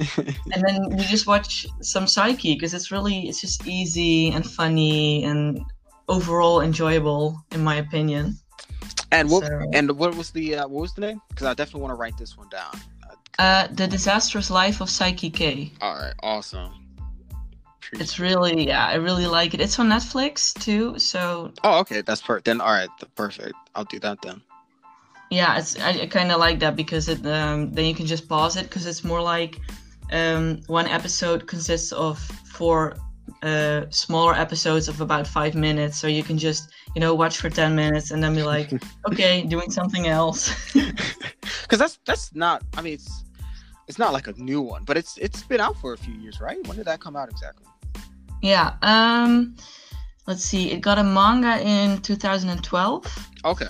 Speaker 2: <laughs> And then you just watch some Saiki because it's really it's just easy and funny and overall enjoyable in my opinion.
Speaker 1: And what so, and what was the uh, what was the name? Because i definitely want to write this one down
Speaker 2: uh, the Disastrous Life of Saiki K.
Speaker 1: All right, awesome.
Speaker 2: It's really, yeah, I really like it. It's on Netflix too, so.
Speaker 1: Oh, okay, that's perfect. Then, all right, perfect. I'll do that then.
Speaker 2: Yeah, it's I, I kind of like that because it um, then you can just pause it because it's more like um, one episode consists of four uh, smaller episodes of about five minutes, so you can just you know watch for ten minutes and then be like, <laughs> okay, doing something else. <laughs>
Speaker 1: Because that's that's not. I mean, it's it's not like a new one, but it's it's been out for a few years, right? When did that come out exactly?
Speaker 2: Yeah. Um. Let's see. It got a manga in 2012.
Speaker 1: Okay.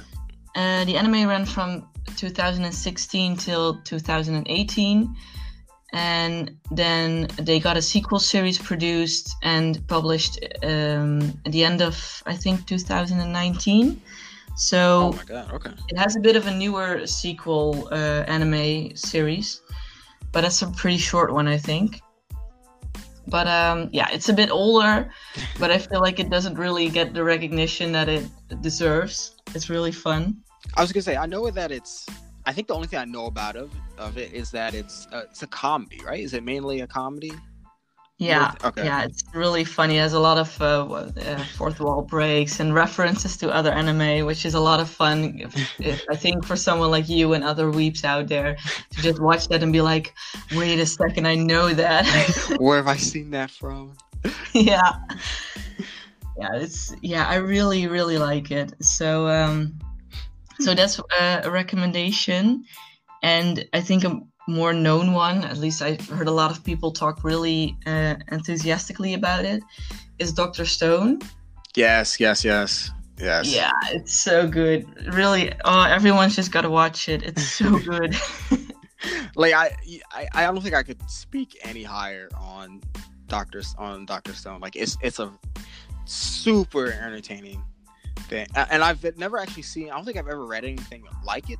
Speaker 2: Uh, the anime ran from 2016 till 2018 and then they got a sequel series produced and published um, at the end of I think 2019. So
Speaker 1: oh my god, okay.
Speaker 2: It has a bit of a newer sequel uh, anime series, but it's a pretty short one, I think. But um, yeah, it's a bit older, but I feel like it doesn't really get the recognition that it deserves. It's really fun.
Speaker 1: I was gonna say I know that it's I think the only thing I know about of of it is that it's uh, it's a comedy, right? Is it mainly a comedy?
Speaker 2: Yeah, okay. yeah, it's really funny. It has a lot of uh, uh, fourth wall breaks and references to other anime, which is a lot of fun. If, if, I think for someone like you and other weebs out there to just watch that and be like, "Wait a second, I know that." <laughs>
Speaker 1: Where have I <laughs> seen that from?
Speaker 2: yeah, yeah, it's yeah. I really, really like it. So, um, so that's uh, a recommendation, and I think a more known one, at least I've heard a lot of people talk really uh, enthusiastically about it, is Doctor Stone.
Speaker 1: Yes, yes, yes, yes.
Speaker 2: Yeah, it's so good. Really, oh, everyone's just got to watch it. It's so <laughs> good. <laughs>
Speaker 1: like I, I, I don't think I could speak any higher on Doctor on Doctor Stone. Like it's it's a super entertaining thing, and I've never actually seen. I don't think I've ever read anything like it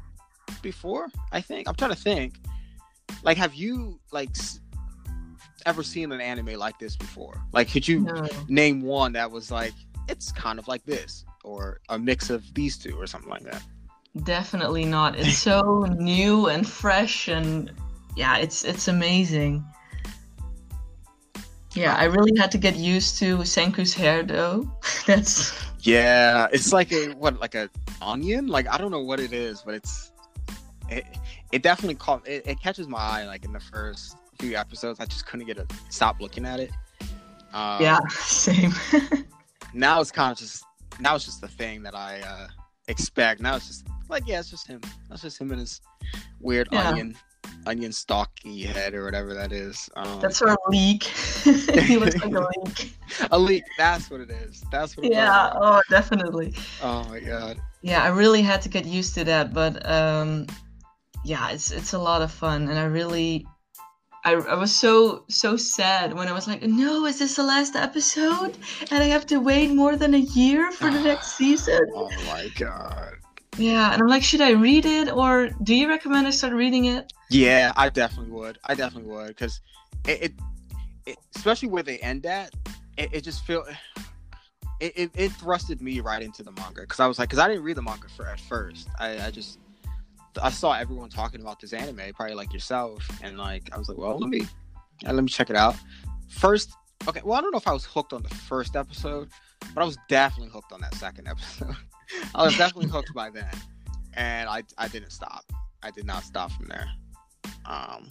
Speaker 1: before. I think I'm trying to think. Like, have you like ever seen an anime like this before? Like, could you no. name one that was like it's kind of like this, or a mix of these two, or something like that?
Speaker 2: Definitely not. It's so <laughs> new and fresh, and yeah, it's it's amazing. Yeah, I really had to get used to Senku's hair though. <laughs> That's
Speaker 1: yeah, it's like a what, like a onion? Like I don't know what it is, but it's it, it definitely caught it, it catches my eye. Like in the first few episodes, I just couldn't get to stop looking at it.
Speaker 2: Um, yeah, <laughs> same. <laughs>
Speaker 1: now it's kind of just now it's just the thing that I uh, expect. Now it's just like yeah, it's just him. That's just him and his weird yeah. onion onion stocky head or whatever that is.
Speaker 2: Um, That's a leek. <laughs> he looks like a leak
Speaker 1: a leek. That's what it is. That's what.
Speaker 2: Yeah. Oh, definitely.
Speaker 1: Oh my god.
Speaker 2: Yeah, I really had to get used to that, but um, yeah, it's it's a lot of fun, and I really. I, I was so so sad when I was like, no, is this the last episode? And I have to wait more than a year for the next <sighs> season.
Speaker 1: Oh my god.
Speaker 2: Yeah, and I'm like, should I read it or do you recommend I start reading it?
Speaker 1: Yeah, I definitely would. I definitely would because it, it, it, especially where they end at, it, it just feel <sighs> it, it, it thrusted me right into the manga because I was like, because I didn't read the manga for at first. I, I just I saw everyone talking about this anime, probably like yourself, and like I was like, well, let me let me check it out. First, okay, well, I don't know if I was hooked on the first episode, but I was definitely hooked on that second episode. <laughs> I was definitely <laughs> hooked by then, and I I didn't stop. I did not stop from there. Um,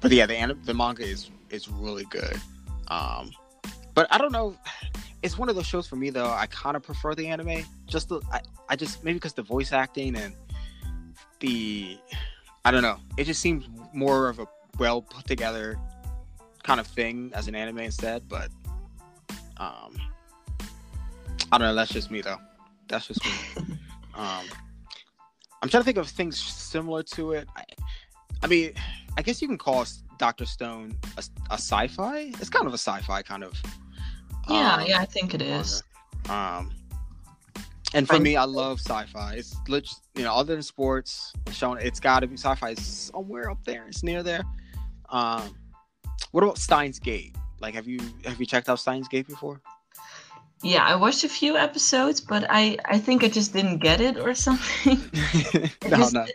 Speaker 1: but yeah, the the manga is is really good. Um, but I don't know. It's one of those shows for me though. I kind of prefer the anime. Just the I, I just maybe because the voice acting and the I don't know. It just seems more of a well put together kind of thing as an anime instead. But um, I don't know. That's just me though. That's just me. <laughs> um, I'm trying to think of things similar to it. I, I mean, I guess you can call Doctor Stone a, a, sci-fi. It's kind of a sci-fi kind of.
Speaker 2: Yeah, um, yeah, I think it is.
Speaker 1: Um, and for me, I love sci-fi. It's you know, other than sports, it's shown it's got to be sci-fi is somewhere up there. It's near there. Um, what about Steins Gate? Like, have you have you checked out Steins Gate before?
Speaker 2: Yeah, I watched a few episodes, but I I think I just didn't get it or something. <laughs> <laughs>
Speaker 1: no,
Speaker 2: just,
Speaker 1: no.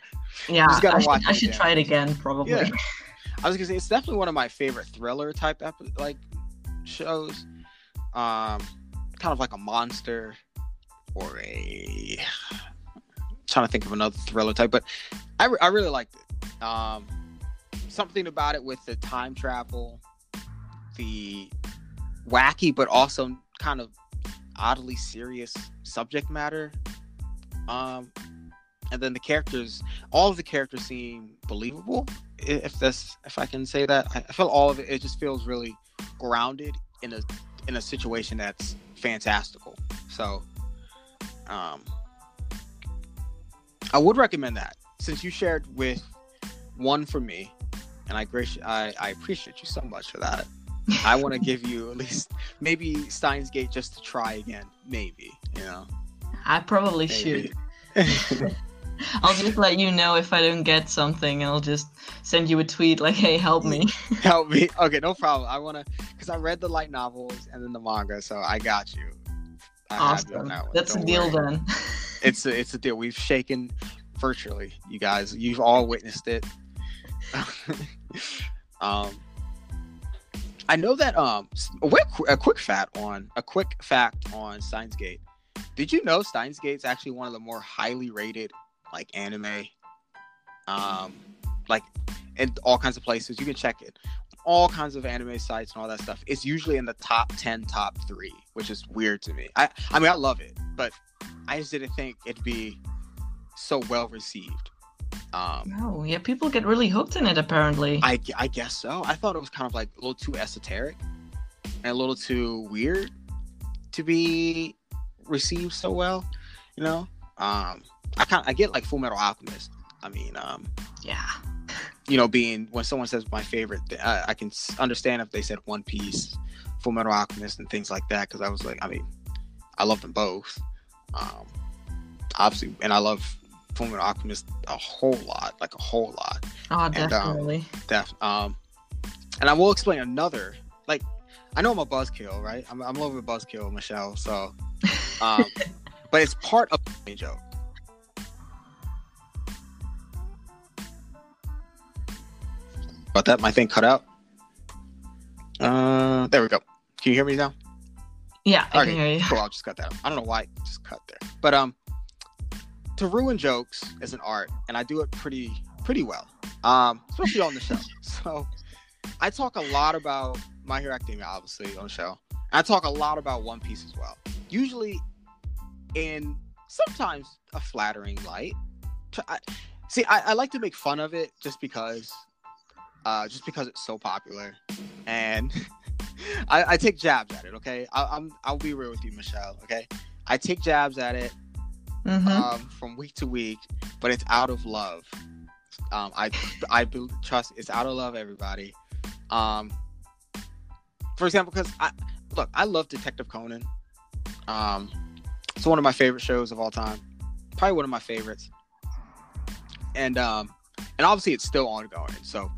Speaker 2: Yeah, I should, I should try it again probably. Yeah. <laughs>
Speaker 1: I was gonna say it's definitely one of my favorite thriller type epi- like shows. Um, kind of like a monster or a I'm trying to think of another thriller type, but I, I really liked it. Um, something about it with the time travel, the wacky but also kind of oddly serious subject matter. Um, and then the characters, all of the characters seem believable. If that's if I can say that, I feel all of it. It just feels really grounded in a in a situation that's fantastical. So, um, I would recommend that since you shared with one for me, and I, I, I appreciate you so much for that. <laughs> I want to give you at least maybe Steins Gate just to try again. Maybe you know.
Speaker 2: I probably maybe. should. <laughs> <laughs> I'll just let you know if I don't get something. I'll just send you a tweet like, "Hey, help me."
Speaker 1: help me. Okay, no problem. I want to because I read the light novels and then the manga, so I got you.
Speaker 2: Awesome. That That's don't a deal worry. then. <laughs>
Speaker 1: it's a it's a deal. We've shaken virtually, you guys. You've all witnessed it. <laughs> um, I know that um a quick, a quick fact on a quick fact on Steins Gate. Did you know Steins Gate is actually one of the more highly rated like anime um like in all kinds of places. You can check it. All kinds of anime sites and all that stuff. It's usually in the top 10, top 3, which is weird to me. I I mean I love it, but I just didn't think it'd be so well received.
Speaker 2: Um, oh yeah, people get really hooked in it. Apparently,
Speaker 1: I, I guess so. I thought it was kind of like a little too esoteric and a little too weird to be received so well. You know, um, I kind I get like Full Metal Alchemist. I mean, um,
Speaker 2: yeah,
Speaker 1: you know, being when someone says my favorite, I, I can understand if they said One Piece, Full Metal Alchemist, and things like that. Because I was like, I mean, I love them both. Um, obviously, and I love Fullmetal Alchemist a whole lot, like a whole lot.
Speaker 2: Oh, definitely.
Speaker 1: And, um, def, um, and I will explain another. Like, I know I'm a buzzkill, right? I'm, I'm a little bit buzzkill, Michèle. So, um, <laughs> but it's part of the joke. But that my thing cut out. Uh, there we go. Can you hear me now?
Speaker 2: Yeah, I okay, can hear you.
Speaker 1: Cool. I'll just cut that out. I don't know why it just cut there, but um, to ruin jokes is an art, and I do it pretty pretty well, um, especially on the show. <laughs> So I talk a lot about My Hero Academia, obviously on the show. I talk a lot about One Piece as well. Usually in sometimes a flattering light. I, see, I, I like to make fun of it just because, uh, just because it's so popular, and <laughs> I, I, take jabs at it. Okay, I, I'm I'll be real with you, Michèle. Okay, I take jabs at it mm-hmm. um, from week to week, but it's out of love. Um, I I trust it's out of love, everybody. Um, for example, because I look, I love Detective Conan. Um, it's one of my favorite shows of all time, probably one of my favorites. And um, and obviously it's still ongoing. So,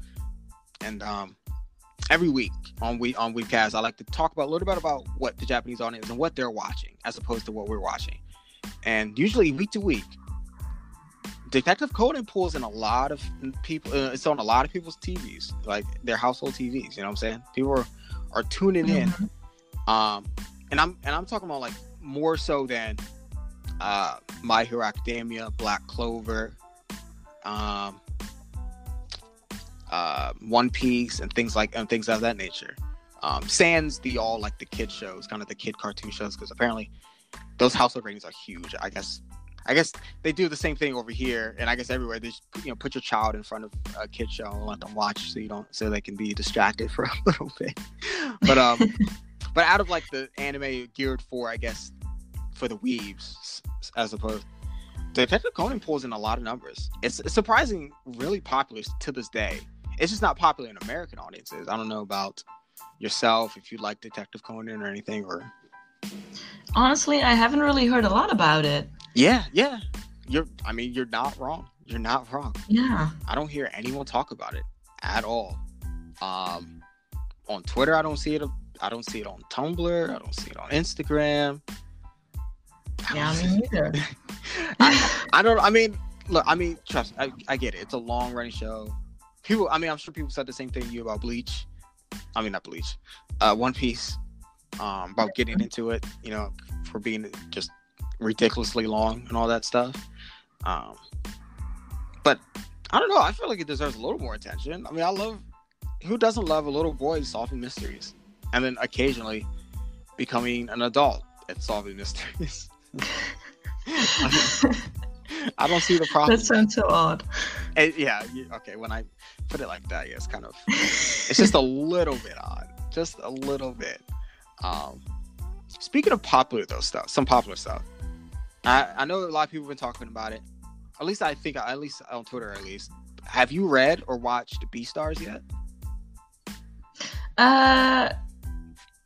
Speaker 1: and um, every week on week on WeebCast, I like to talk about a little bit about what the Japanese audience and what they're watching, as opposed to what we're watching and usually week to week, Detective Conan pulls in a lot of people. Uh, it's on a lot of people's TVs, like their household TVs. You know what I'm saying? People are, are tuning mm-hmm. in. Um, and I'm and I'm talking about like more so than uh, My Hero Academia, Black Clover, um, uh, One Piece, and things like and things of that nature. Um, sans the all like the kid shows, kind of the kid cartoon shows, because apparently those household ratings are huge. I guess I guess they do the same thing over here, and I guess everywhere. They just, you know put your child in front of a kid show and let them watch, so you don't so they can be distracted <laughs> for a little bit. But um, <laughs> but out of like the anime geared for, I guess, for the weebs as opposed. Detective Conan pulls in a lot of numbers. It's, it's surprising, really popular to this day. It's just not popular in American audiences. I don't know about yourself if you like Detective Conan or anything, or
Speaker 2: honestly, I haven't really heard a lot about it.
Speaker 1: Yeah, yeah. You're. I mean, you're not wrong. You're not wrong.
Speaker 2: Yeah.
Speaker 1: I don't hear anyone talk about it at all. Um, on Twitter, I don't see it. I don't see it on Tumblr. I don't see it on Instagram.
Speaker 2: Yeah, me neither. <laughs>
Speaker 1: I, I don't. I mean, look. I mean, trust. I, I get it. It's a long running show. People. I mean, I'm sure people said the same thing to you about Bleach. I mean, not Bleach. Uh, One Piece. Um, about getting into it. You know, for being just ridiculously long and all that stuff. Um, but I don't know. I feel like it deserves a little more attention. I mean, I love. Who doesn't love a little boy solving mysteries, and then occasionally becoming an adult at solving mysteries? <laughs> <laughs> I don't see the problem.
Speaker 2: That sounds so odd.
Speaker 1: And, yeah. Okay. When I put it like that, yeah, it's kind of. <laughs> it's just a little bit odd. Just a little bit. Um, speaking of popular though stuff, some popular stuff. I I know a lot of people have been talking about it. At least I think, at least on Twitter, at least. Have you read or watched Beastars yet?
Speaker 2: Uh,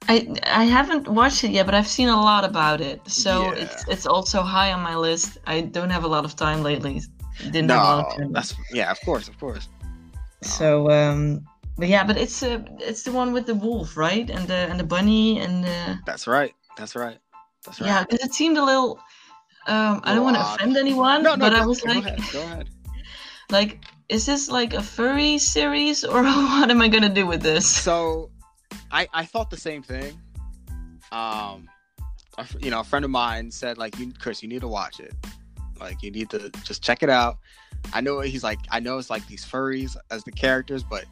Speaker 2: I I haven't watched it yet, but I've seen a lot about it. So yeah. it's it's also high on my list. I don't have a lot of time lately.
Speaker 1: Didn't no, have a lot of time. That's yeah, of course, of course.
Speaker 2: So um but yeah, but it's uh, it's the one with the wolf, right? And the and the bunny and the
Speaker 1: That's right. That's right. That's right.
Speaker 2: Yeah, because it seemed a little um I don't want to offend anyone, no, no, but I was
Speaker 1: go
Speaker 2: like
Speaker 1: ahead, go ahead. <laughs>
Speaker 2: like is this like a furry series or <laughs> what am I gonna do with this?
Speaker 1: So I I thought the same thing. Um, a, you know, a friend of mine said like, "You, Chris, you need to watch it. Like, you need to just check it out." I know he's like, I know it's like these furries as the characters, but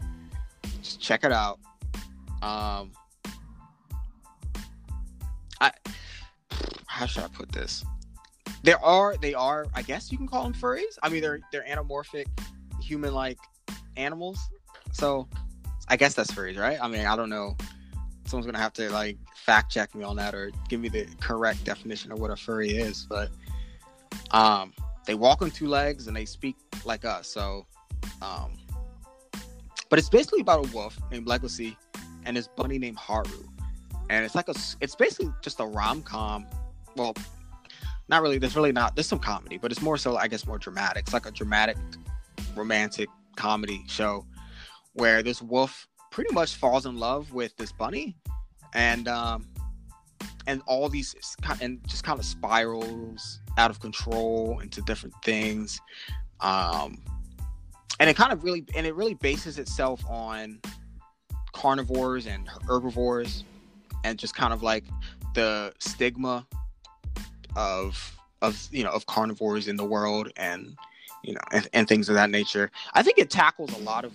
Speaker 1: just check it out. Um, I how should I put this? There are they are I guess you can call them furries. I mean they're they're anamorphic human like animals. So I guess that's furries, right? I mean, I don't know. Someone's gonna have to like fact check me on that or give me the correct definition of what a furry is. But um, they walk on two legs and they speak like us. So, um, but it's basically about a wolf named Legoshi and his bunny named Haru, and it's like a it's basically just a rom com. Well, not really. There's really not. There's some comedy, but it's more so I guess more dramatic. It's like a dramatic romantic comedy show where this wolf pretty much falls in love with this bunny, and um, and all these and just kind of spirals out of control into different things. Um, and it kind of really and it really bases itself on carnivores and herbivores and just kind of like the stigma of of you know of carnivores in the world and you know and, and things of that nature i think it tackles a lot of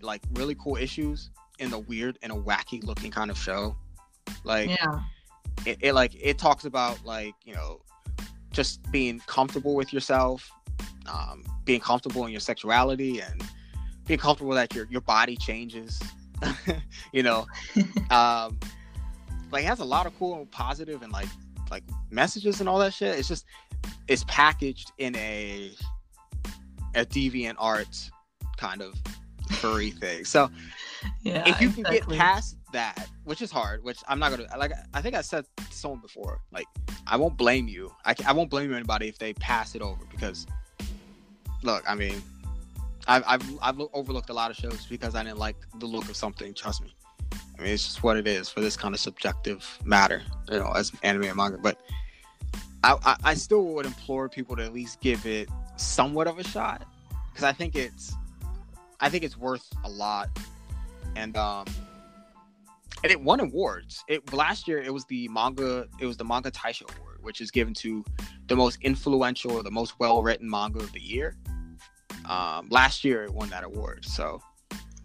Speaker 1: like really cool issues in a weird and a wacky looking kind of show. Like yeah. It, it like it talks about like, you know, just being comfortable with yourself, um, being comfortable in your sexuality and being comfortable that your your body changes. <laughs> you know. <laughs> um like it has a lot of cool positive and like like messages and all that shit. It's just it's packaged in a a deviant art kind of furry thing. So yeah, if you can get past that, which is hard, which I'm not gonna like. I think I said to someone before, like I won't blame you. I, I won't blame anybody if they pass it over because, look, I mean, I've, I've I've overlooked a lot of shows because I didn't like the look of something. Trust me. I mean, it's just what it is for this kind of subjective matter, you know, as anime and manga. But I, I, I still would implore people to at least give it somewhat of a shot because I think it's I think it's worth a lot, and um, and it won awards. It last year it was the manga it was the manga Taisho award, which is given to the most influential or the most well written manga of the year. Um, last year it won that award. So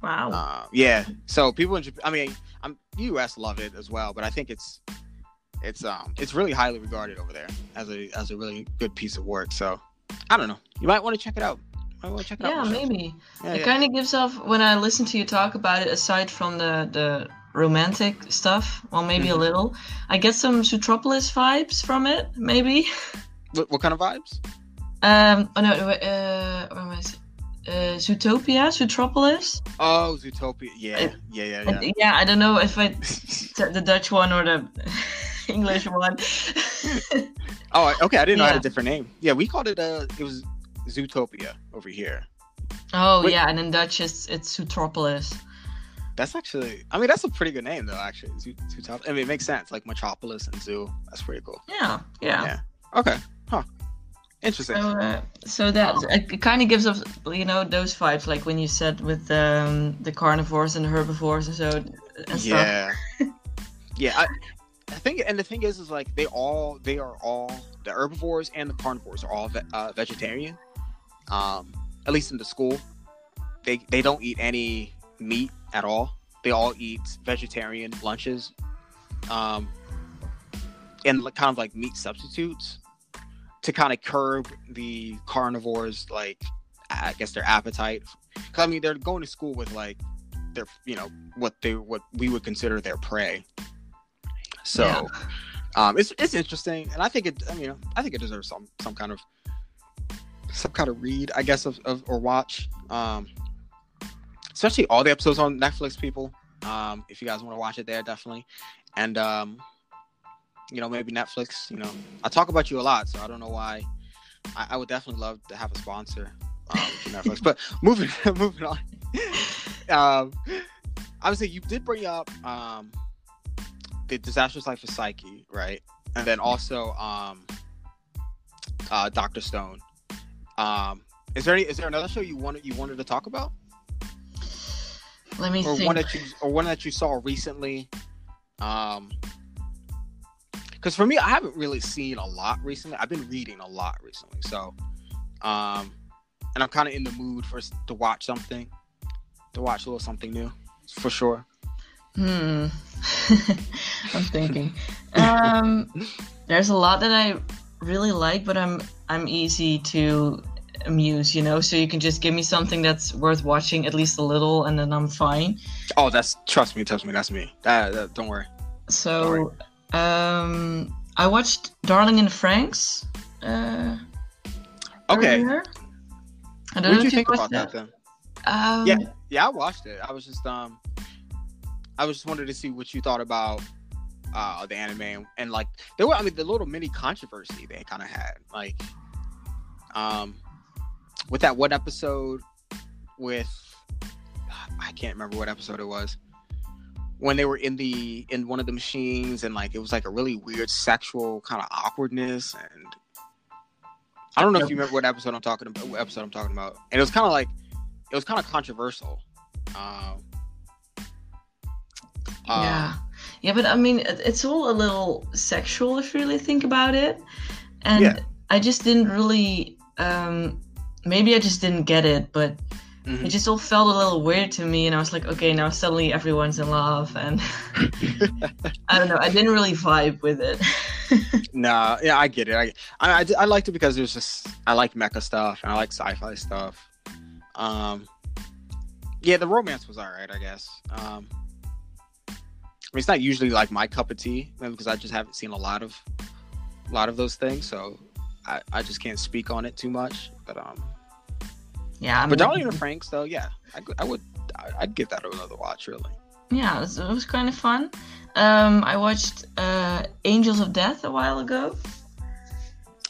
Speaker 2: wow,
Speaker 1: uh, yeah. So people in Japan, I mean, I'm U.S. love it as well, but I think it's it's um it's really highly regarded over there as a as a really good piece of work. So I don't know. You might want to check it out. I want check it
Speaker 2: yeah,
Speaker 1: out.
Speaker 2: Maybe. Yeah, it yeah. kind of gives off when I listen to you talk about it. Aside from the the romantic stuff, well, maybe mm-hmm. a little. I get some Zootropolis vibes from it. Maybe. <laughs>
Speaker 1: What, what kind of vibes?
Speaker 2: Um. Oh no. Uh. Where am I? Uh, Zootopia, Zootropolis.
Speaker 1: Oh, Zootopia. Yeah, yeah, yeah, yeah.
Speaker 2: Yeah, I don't know if I <laughs> the Dutch one or the <laughs> English one.
Speaker 1: oh, okay. I didn't know yeah. it had a different name. Yeah, we called it uh it was Zootopia over here.
Speaker 2: Oh Wait. yeah, and in Dutch it's it's Zootropolis.
Speaker 1: That's actually, I mean, that's a pretty good name though. Actually, Zootopia. I mean, it makes sense. Like Metropolis and Zoo. That's pretty cool.
Speaker 2: Yeah, yeah.
Speaker 1: Yeah. Okay. Huh. Interesting.
Speaker 2: So, uh, so that it kind of gives us, you know, those vibes, like when you said with um, the carnivores and herbivores and so. And
Speaker 1: yeah. <laughs> yeah. I, I think, and the thing is, is like they all, they are all the herbivores and the carnivores are all ve- uh, vegetarian. Um, at least in the school, they they don't eat any meat at all. They all eat vegetarian lunches, um, and kind of like meat substitutes to kind of curb the carnivores like I guess their appetite. Cause I mean they're going to school with like their you know what they what we would consider their prey. So yeah. um, it's it's interesting, and I think it I mean I think it deserves some some kind of some kind of read I guess of, of or watch. Um, especially all the episodes on Netflix, people. Um, if you guys want to watch it there, definitely. And um, you know, maybe Netflix. You know, I talk about you a lot, so I don't know why. I, I would definitely love to have a sponsor um, <laughs> Netflix. but moving <laughs> moving on. um, obviously, you did bring up um, the disastrous life of Saiki, right? And then also um, uh, Doctor Stone. Um, is there any, is there another show you wanted you wanted to talk about?
Speaker 2: Let me
Speaker 1: or
Speaker 2: think.
Speaker 1: one that you or one that you saw recently. Um, because for me, I haven't really seen a lot recently. I've been reading a lot recently, so um, and I'm kind of in the mood for to watch something, to watch a little something new, for sure.
Speaker 2: Hmm. <laughs> I'm thinking. <laughs> um, there's a lot that I really like, but I'm I'm easy to amuse, you know. So you can just give me something that's worth watching at least a little, and then I'm fine.
Speaker 1: Oh, that's trust me, trust me, that's me. That, that don't worry.
Speaker 2: So don't worry. Um, I watched Darling in Franxx. Uh,
Speaker 1: okay.
Speaker 2: Earlier.
Speaker 1: I don't what did you think about that, that then? Um, yeah, yeah, I watched it. I was just um, I was just wanted to see what you thought about uh the anime and, and like there were I mean the little mini controversy they kind of had like um with that one episode with I can't remember what episode it was when they were in the in one of the machines and like it was like a really weird sexual kind of awkwardness and I don't know if you remember what episode I'm talking about. What episode I'm talking about, and it was kind of like it was kind of controversial. Um,
Speaker 2: yeah, yeah, but I mean, it's all a little sexual if you really think about it, and yeah. I just didn't really. Um, maybe I just didn't get it, but Mm-hmm. It just all felt a little weird to me, and I was like, okay, now suddenly everyone's in love, and <laughs> I don't know, I didn't really vibe with it. <laughs>
Speaker 1: no, yeah, I get it. I, I, I liked it because it was just I like mecha stuff and I like sci-fi stuff. Um, yeah, the romance was alright, I guess. Um, mean, it's not usually like my cup of tea, because I just haven't seen a lot of, a lot of those things, so I, I just can't speak on it too much. But um,
Speaker 2: yeah,
Speaker 1: I'm but Darling in the Franxx, though, yeah, I, I would, I'd give that another watch, really.
Speaker 2: Yeah, it was, it was kind of fun. Um, I watched uh, Angels of Death a while ago.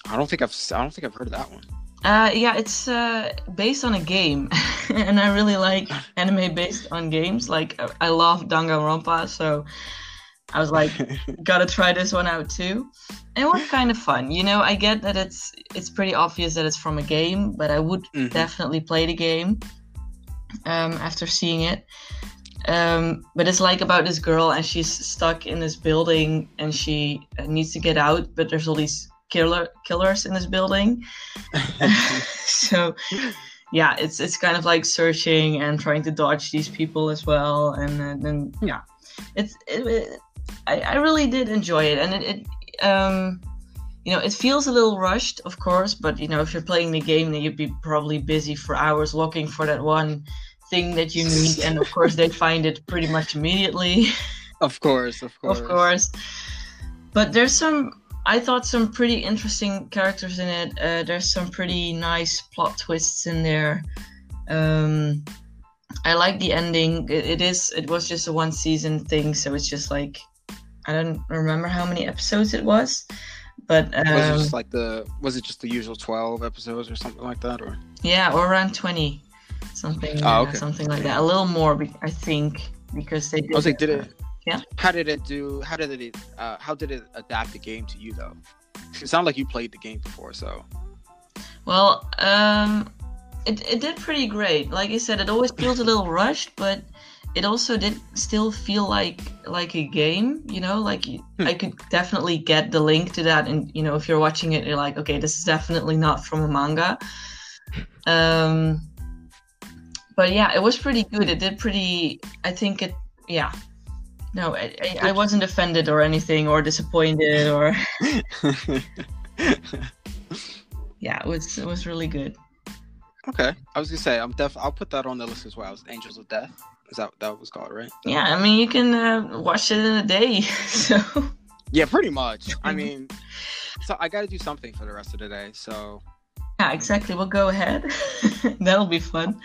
Speaker 1: I don't think I've, I don't think I've heard of that one.
Speaker 2: Uh, yeah, it's uh, based on a game, <laughs> and I really like anime based on games. Like I love Danganronpa, so I was like, <laughs> gotta try this one out too. And it was kind of fun. You know, I get that it's it's pretty obvious that it's from a game, but I would mm-hmm. definitely play the game um, after seeing it. Um, but it's like about this girl, and she's stuck in this building, and she needs to get out, but there's all these killer killers in this building. <laughs> <laughs> so yeah, it's it's kind of like searching and trying to dodge these people as well, and then yeah, it's it, I, I really did enjoy it, and it, it um, you know, it feels a little rushed, of course, but you know, if you're playing the game, then you'd be probably busy for hours looking for that one thing that you need, and of course, they find it pretty much immediately.
Speaker 1: Of course, of course,
Speaker 2: of course. But there's some, I thought, some pretty interesting characters in it. Uh, there's some pretty nice plot twists in there. Um, I like the ending. It, it is. It was just a one season thing, so it's just like I don't remember how many episodes it was, but um,
Speaker 1: was it just um, like the was it just the usual twelve episodes or something like that, or
Speaker 2: yeah, or around twenty, something, oh, okay. uh, something like that. A little more, I think, because they. Did,
Speaker 1: I was like, did it?
Speaker 2: Yeah.
Speaker 1: How did it do? How did it? Uh, how did it adapt the game to you though? It sounded like you played the game before, so.
Speaker 2: Well, um, it, it did pretty great. Like I said, it always feels a little rushed, but it also did still feel like like a game. You know, like hmm. I could definitely get the link to that, and you know, if you're watching it, you're like, okay, this is definitely not from a manga. Um, but yeah, it was pretty good. It did pretty. I think it. Yeah. No, I, I, I wasn't offended or anything or disappointed or. <laughs> yeah, it was it was really good.
Speaker 1: Okay, I was gonna say I'm def. I'll put that on the list as well. Angels of Death. Is that that was called right?
Speaker 2: Yeah, I mean you can uh, watch it in a day. <laughs> So.
Speaker 1: Yeah, pretty much. I <laughs> mean, so I got to do something for the rest of the day. So.
Speaker 2: Yeah, exactly. We'll go ahead. That'll be fun.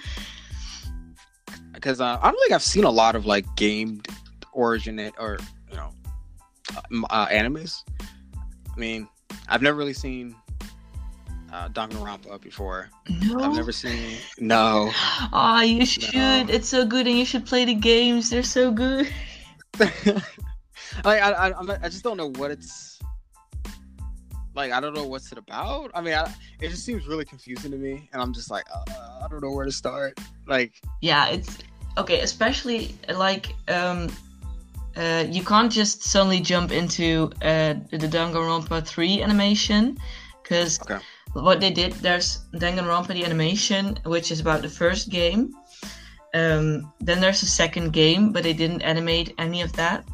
Speaker 1: Because uh, I don't think I've seen a lot of like game origin or you know uh, animes. I mean, I've never really seen uh, Danganronpa before. No. I've never seen. No. <laughs>
Speaker 2: Ah, oh, you should. No. It's so good, and you should play the games. They're so good. <laughs> <laughs>
Speaker 1: I, I, I, I just don't know what it's like. I don't know what's it about. I mean, I, it just seems really confusing to me, and I'm just like, uh, I don't know where to start. Like,
Speaker 2: yeah, it's okay, especially like um, uh, you can't just suddenly jump into uh, the Danganronpa 3 animation because okay what they did there's Danganronpa the animation, which is about the first game. Um, then there's a second game, but they didn't animate any of that.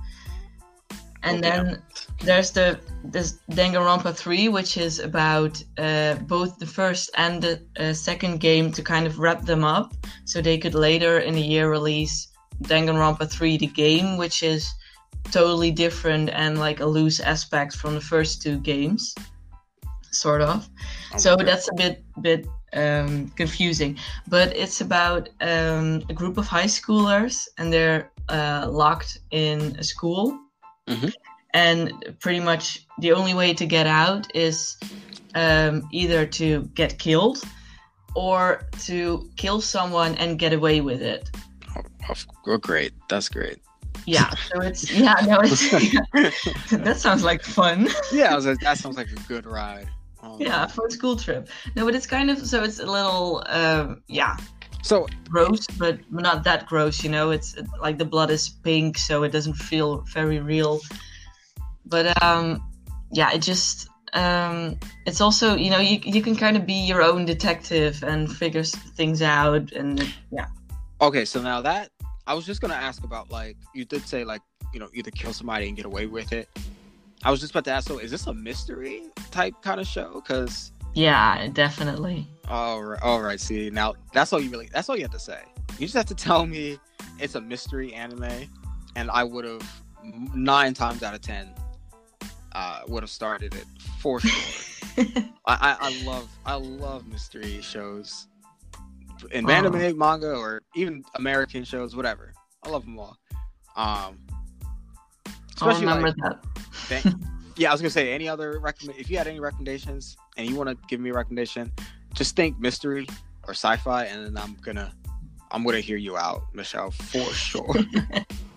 Speaker 2: And okay. then there's the this Danganronpa 3, which is about uh, both the first and the uh, second game to kind of wrap them up, so they could later in the year release Danganronpa 3 the game, which is totally different and like a loose aspect from the first two games sort of. So that's a bit bit um, confusing. But it's about um, a group of high schoolers, and they're uh, locked in a school. Mm-hmm. And pretty much the only way to get out is um, either to get killed or to kill someone and get away with it.
Speaker 1: Oh, oh great! That's great.
Speaker 2: Yeah, so it's yeah, no, it's yeah. <laughs> <laughs> that sounds like fun.
Speaker 1: yeah, that sounds like a good ride.
Speaker 2: Oh, yeah, for a school trip. No, but it's kind of so it's a little um, yeah.
Speaker 1: So
Speaker 2: gross, but not that gross. You know, it's like the blood is pink, so it doesn't feel very real. But um, yeah, it just um, it's also you know you you can kind of be your own detective and figure things out and yeah.
Speaker 1: Okay, so now that I was just gonna ask about like you did say like you know either kill somebody and get away with it I was just about to ask, so is this a mystery type kind of show? Because
Speaker 2: yeah, definitely.
Speaker 1: All right, all right. See, now that's all you really. That's all you have to say. You just have to tell me it's a mystery anime, and I would have nine times out of ten uh, would have started it for sure. <laughs> I, I, I, love I love mystery shows in oh. anime, manga, or even American shows, whatever. I love them all. Um,
Speaker 2: especially I'll remember like, that <laughs>
Speaker 1: yeah, I was gonna say any other recommend if you had any recommendations and you want to give me a recommendation, just think mystery or sci-fi, and then I'm gonna I'm gonna hear you out, Michèle, for sure. <laughs>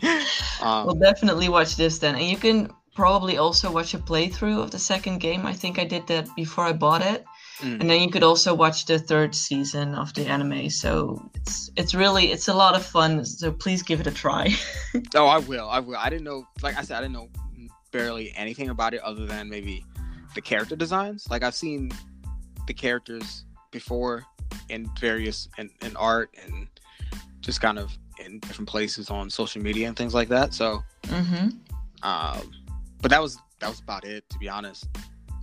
Speaker 1: <laughs>
Speaker 2: um, well, definitely watch this then, and you can probably also watch a playthrough of the second game. I think I did that before I bought it. Mm. And then you could also watch the third season of the anime. So it's it's really it's a lot of fun. So please give it a try. <laughs>
Speaker 1: oh, I will. I will. I didn't know. Like I said, I didn't know barely anything about it other than maybe the character designs. Like I've seen the characters before in various in, in art and just kind of in different places on social media and things like that. So
Speaker 2: mm-hmm.
Speaker 1: Um, but that was that was about it, to be honest.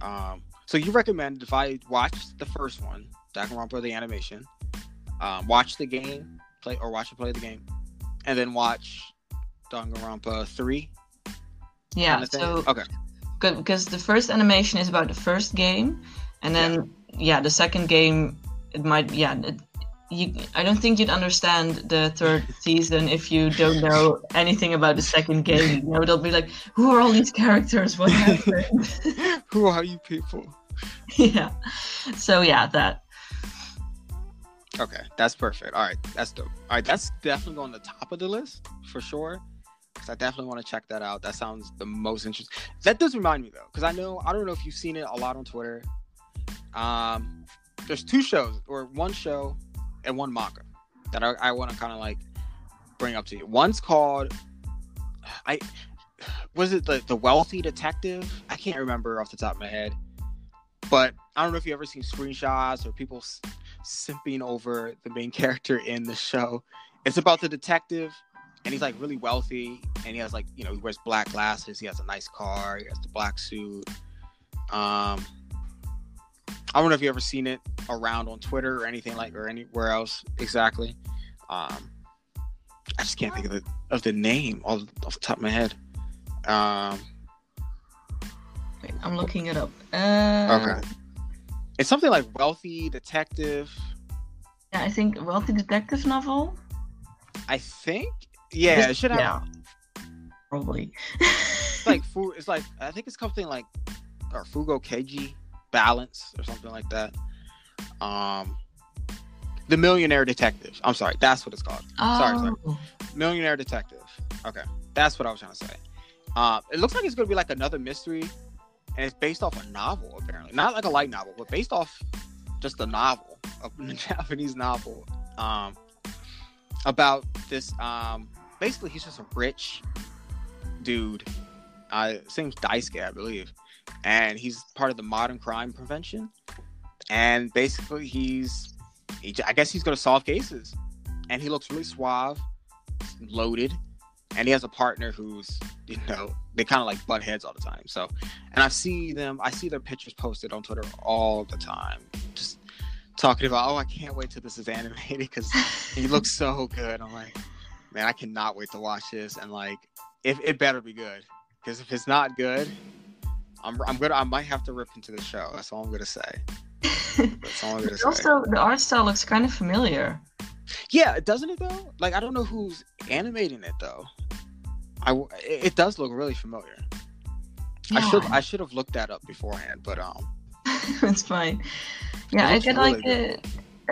Speaker 1: Um, so you recommend if I watch the first one, Danganronpa the animation, um, watch the game, play or watch and play the game, and then watch Danganronpa three.
Speaker 2: Yeah. Kind of so okay. Good because the first animation is about the first game, and then yeah, yeah the second game it might yeah it, you, I don't think you'd understand the third <laughs> season if you don't know anything about the second game. You know, they'll be like, "Who are all these characters? What <laughs> happened?
Speaker 1: Who are you people?" <laughs>
Speaker 2: Yeah. So yeah, that.
Speaker 1: Okay, that's perfect. All right, that's dope. All right, that's definitely on the top of the list for sure. Because I definitely want to check that out. That sounds the most interesting. That does remind me though, because I know I don't know if you've seen it a lot on Twitter. Um, there's two shows or one show and one manga that I, I want to kind of like bring up to you. One's called I was it the the wealthy detective? I can't remember off the top of my head, but I don't know if you ever seen screenshots or people simping over the main <laughs> character in the show. It's about the detective, and he's like really wealthy, and he has like you know he wears black glasses, he has a nice car, he has the black suit. Um, I don't know if you ever seen it around on Twitter or anything like or anywhere else exactly. Um, I just can't think of the of the name off, off the top of my head. Um,
Speaker 2: Wait, I'm looking it up. Uh,
Speaker 1: okay, it's something like wealthy detective.
Speaker 2: Yeah, I think wealthy detective novel.
Speaker 1: I think. Yeah, it should have.
Speaker 2: Yeah, probably.
Speaker 1: it's like <laughs> It's like I think it's something like or Fugo Keiji balance or something like that. Um, the Millionaire Detective. I'm sorry, that's what it's called. Oh. Sorry, sorry. Oh. Millionaire Detective. Okay, that's what I was trying to say. Uh, it looks like it's going to be like another mystery, and it's based off a novel apparently, not like a light novel, but based off just a novel, a <laughs> Japanese novel, um, about this. Um, basically, he's just a rich dude. Uh, seems Daisuke, I believe and he's part of the modern crime prevention. And basically, he's, he, I guess he's going to solve cases. And he looks really suave, loaded, and he has a partner who's, you know, they kind of like butt heads all the time. So, and I see them, I see their pictures posted on Twitter all the time, just talking about, oh, I can't wait till this is animated because he looks so good. I'm like, man, I cannot wait to watch this. And like, if it better be good, because if it's not good, I'm I'm gonna I might have to rip into the show. That's all I'm gonna say. <laughs>
Speaker 2: That's all I'm gonna say. Also, the art style looks kind of familiar.
Speaker 1: Yeah, doesn't it though? Like I don't know who's animating it though. I it does look really familiar. Yeah. I should I should have looked that up beforehand, but um, <laughs>
Speaker 2: it's fine. Yeah, I get really like a,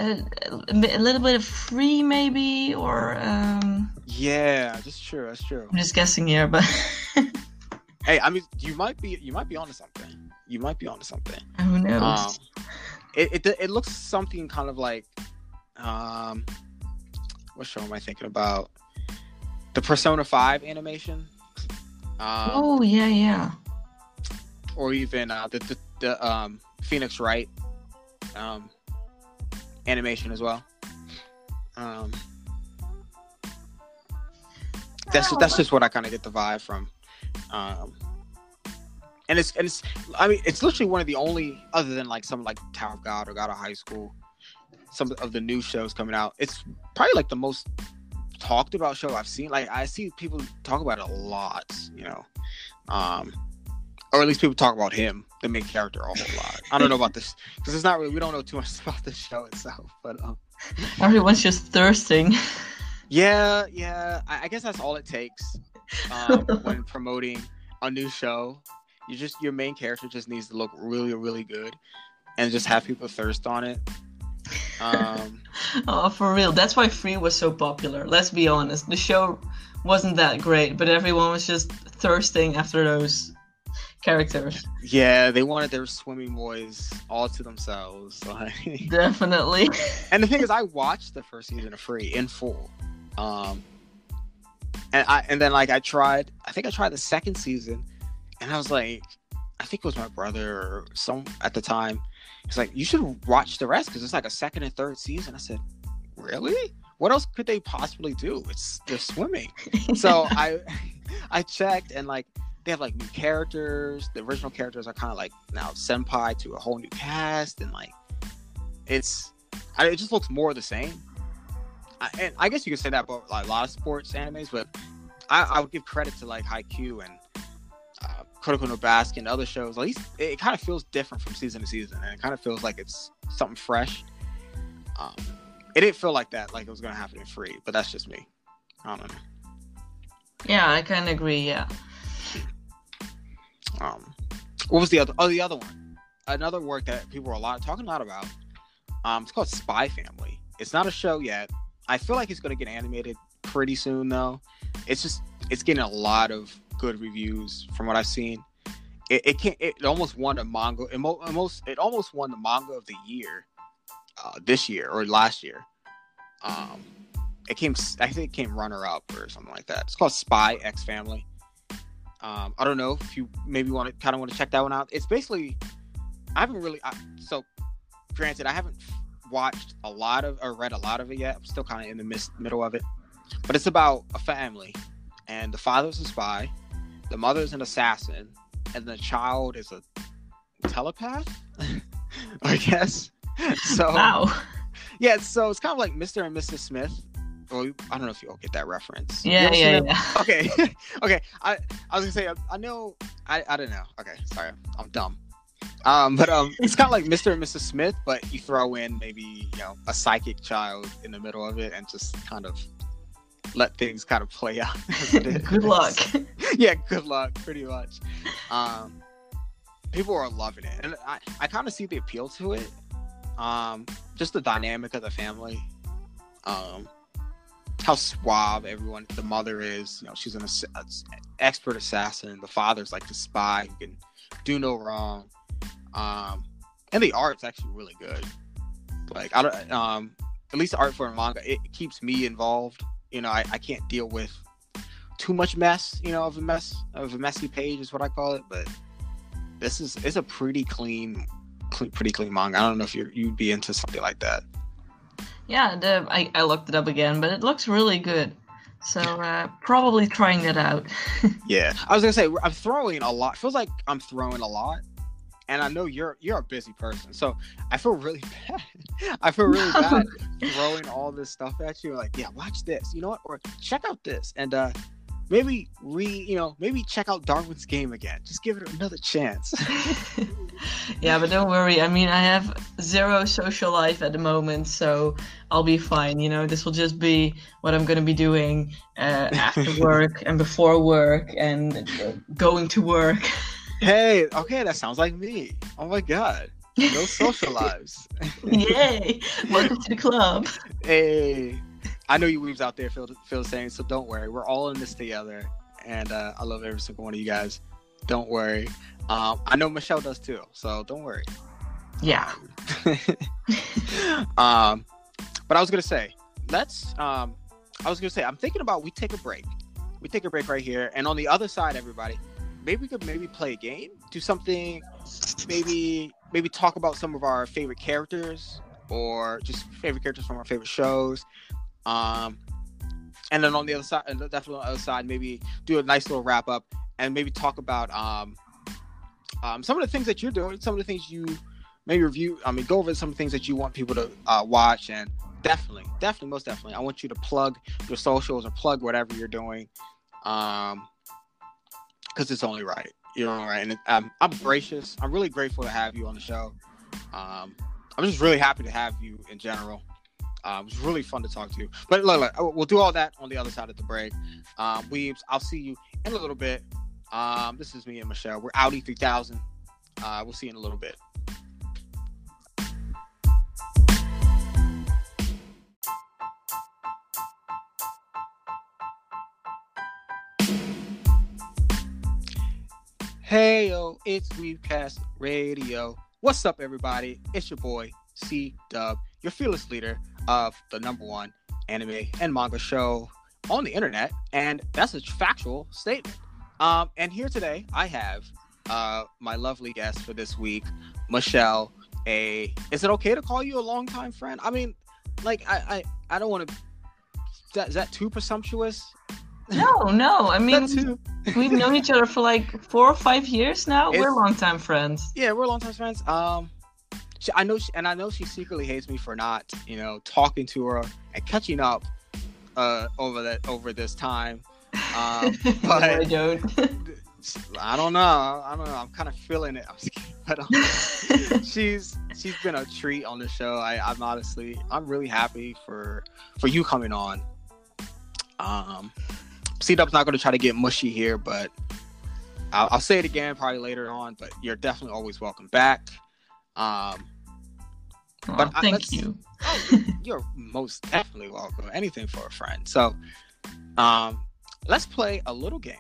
Speaker 2: a, a, little bit of free maybe or um.
Speaker 1: Yeah, that's true. That's true.
Speaker 2: I'm just guessing here, but. <laughs>
Speaker 1: Hey, I mean, you might be you might be onto something. You might be onto something.
Speaker 2: Who knows? Um,
Speaker 1: it, it it looks something kind of like, um, what show am I thinking about? The Persona Five animation.
Speaker 2: Um, oh yeah, yeah.
Speaker 1: Or even uh, the, the the um Phoenix Wright um animation as well. Um, that's that's just what I kind of get the vibe from. Um, and it's and it's I mean it's literally one of the only other than like some like Tower of God or God of High School, some of the new shows coming out. It's probably like the most talked about show I've seen. Like I see people talk about it a lot, you know, um, or at least people talk about him, the main character, a whole lot. I don't know about this because it's not really we don't know too much <laughs> about the show itself, but um,
Speaker 2: everyone's just thirsting.
Speaker 1: Yeah, yeah. I, I guess that's all it takes um, <laughs> when promoting a new show. You just your main character just needs to look really, really good, and just have people thirst on it. Um, <laughs>
Speaker 2: oh, for real. That's why Free was so popular. Let's be honest. The show wasn't that great, but everyone was just thirsting after those characters.
Speaker 1: Yeah, they wanted their swimming boys all to themselves. <laughs> Like...
Speaker 2: Definitely. <laughs>
Speaker 1: and the thing is, I watched the first season of Free in full. Um, and I and then like I tried, I think I tried the second season, and I was like, I think it was my brother or some at the time. He's like, you should watch the rest because it's like a second and third season. I said, really? What else could they possibly do? It's they're swimming. <laughs> so I <laughs> I checked and like they have like new characters. The original characters are kind of like now senpai to a whole new cast, and like it's it just looks more the same. I, and I guess you could say that about like, a lot of sports animes, but I, I would give credit to like Haikyuu and no Basket and other shows. At least it, it kind of feels different from season to season, and it kind of feels like it's something fresh. Um, it didn't feel like that, like it was gonna happen in free, but that's just me. I don't know.
Speaker 2: Yeah, I kind of agree. Yeah.
Speaker 1: Um, what was the other? Oh, the other one. Another work that people were a lot talking a lot about. Um, it's called Spy Family. It's not a show yet. I feel like it's going to get animated pretty soon, though. It's just it's getting a lot of good reviews from what I've seen. It, it can it almost won a manga. It almost it almost won the manga of the year uh, this year or last year. Um, it came I think it came runner up or something like that. It's called Spy X Family. Um, I don't know if you maybe want to kind of want to check that one out. It's basically I haven't really I, so granted I haven't watched a lot of or read a lot of it yet. I'm still kind of in the mis- middle of it, but it's about a family, and the father's a spy, the mother's an assassin, and the child is a telepath. <laughs> I guess. <laughs> So
Speaker 2: wow.
Speaker 1: Yeah, so it's kind of like Mr. and Mrs. Smith, well, I don't know if you all get that reference.
Speaker 2: Yeah, yeah, yeah. <laughs>
Speaker 1: Okay, okay. I I was gonna say I, I, know. I I don't know. Okay, sorry, I'm dumb. Um, but um, it's kind of like Mr. and Mrs. Smith, but you throw in maybe you know a psychic child in the middle of it and just kind of let things kind of play out. <laughs> <laughs>
Speaker 2: good luck. <laughs>
Speaker 1: yeah, good luck. Pretty much. Um, people are loving it, and I I kind of see the appeal to it. Um, just the dynamic of the family. Um, how suave everyone the mother is you know she's an ass- expert assassin the father's like the spy who can do no wrong um and the art's actually really good like i don't um at least the art for a manga it keeps me involved you know I, I can't deal with too much mess you know of a mess of a messy page is what i call it but this is it's a pretty clean, clean pretty clean manga i don't know if you you'd be into something like that
Speaker 2: yeah, the, I, I looked it up again, but it looks really good. So uh, probably trying it out. <laughs>
Speaker 1: yeah, I was gonna say I'm throwing a lot. Feels like I'm throwing a lot, and I know you're you're a busy person, so I feel really <laughs> bad. I feel really bad <laughs> throwing all this stuff at you. Like, yeah, watch this. You know what? Or check out this, and uh, maybe re you know maybe check out Darwin's game again. Just give it another chance. <laughs>
Speaker 2: yeah, but don't worry. I mean, I have zero social life at the moment, so I'll be fine. You know, this will just be what I'm going to be doing uh, after work and before work and going to work.
Speaker 1: Hey, okay, that sounds like me. Oh my god. No social <laughs> lives.
Speaker 2: Yay! Welcome to the club.
Speaker 1: Hey, I know you weebs out there feel feel the same, so don't worry. We're all in this together, and uh, I love every single one of you guys. Don't worry. Um, I know Michèle does too, so don't worry.
Speaker 2: Yeah. <laughs>
Speaker 1: um, but I was gonna say, let's. Um, I was gonna say, I'm thinking about we take a break. We take a break right here, and on the other side, everybody, maybe we could maybe play a game, do something, maybe maybe talk about some of our favorite characters or just favorite characters from our favorite shows. Um, and then on the other side, definitely on the other side, maybe do a nice little wrap up and maybe talk about um, um, some of the things that you're doing, some of the things you maybe review. I mean, go over some things that you want people to uh, watch, and definitely, definitely, most definitely, I want you to plug your socials or plug whatever you're doing, um, because it's only right. You know, right? And um, I'm gracious. I'm really grateful to have you on the show. Um, I'm just really happy to have you in general. Um, it was really fun to talk to you. But look, look, we'll do all that on the other side of the break. Um, Weebs, I'll see you in a little bit. Um, this is me and Michèle. We're Audi 3000. Uh, we'll see you in a little bit. Hey yo, it's WeebCast Radio. What's up, everybody? It's your boy C Dub, your fearless leader of the number one anime and manga show on the internet, and that's a factual statement. Um, and here today, I have uh, my lovely guest for this week, Michèle. A is it okay to call you a longtime friend? I mean, like I I, I don't want to. Is that, is that too presumptuous?
Speaker 2: No, no. I <laughs> mean, we've known each other for like four or five years now. It's, we're longtime friends.
Speaker 1: Yeah, we're longtime friends. Um, she, I know, she, and I know she secretly hates me for not, you know, talking to her and catching up uh, over that over this time. Um, <laughs> but
Speaker 2: I don't.
Speaker 1: I don't know. I don't know. I'm kind of feeling it. <laughs> I But um, she's she's been a treat on the show. I, I'm honestly I'm really happy for for you coming on. Um, C Dub's not going to try to get mushy here, but I'll, I'll, say it again probably later on. But you're definitely always welcome back. Um,
Speaker 2: but thank I, you.
Speaker 1: Oh, <laughs> you're most definitely welcome. Anything for a friend. So, um, let's play a little game.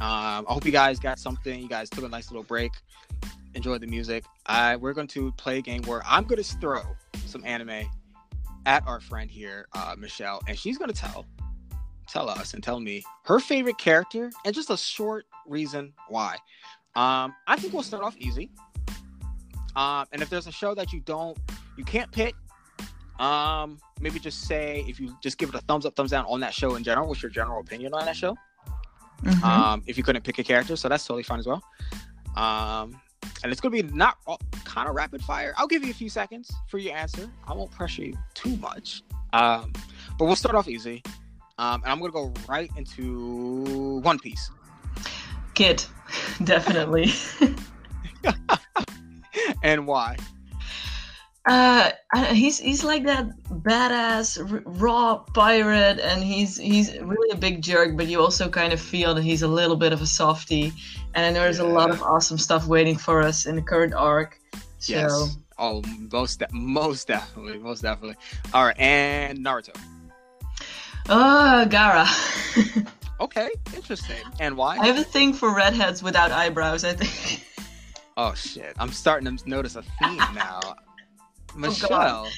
Speaker 1: Um, I hope you guys got something. You guys took a nice little break. Enjoy the music. I we're going to play a game where I'm going to throw some anime at our friend here, uh, Michèle, and she's going to tell tell us and tell me her favorite character and just a short reason why. Um, I think we'll start off easy. Um, and if there's a show that you don't, you can't pick, um, maybe just say if you just give it a thumbs up, thumbs down on that show in general. What's your general opinion on that show? Mm-hmm. Um, if you couldn't pick a character, so that's totally fine as well. Um, and it's gonna be not all, kind of rapid fire. I'll give you a few seconds for your answer. I won't pressure you too much. Um, but we'll start off easy. Um, and I'm gonna go right into One Piece.
Speaker 2: Kid, <laughs> definitely. <laughs>
Speaker 1: and why?
Speaker 2: Uh, he's he's like that badass r- raw pirate, and he's he's really a big jerk. But you also kind of feel that he's a little bit of a softy, and I know there's yeah. a lot of awesome stuff waiting for us in the current arc. So.
Speaker 1: Yes. Oh, most de- most definitely, most definitely. All right, and Naruto.
Speaker 2: Oh, Gaara.
Speaker 1: okay, interesting. And why?
Speaker 2: I have a thing for redheads without eyebrows. I think.
Speaker 1: Oh shit! I'm starting to notice a theme <laughs> now. Oh, Michèle.
Speaker 2: Oh,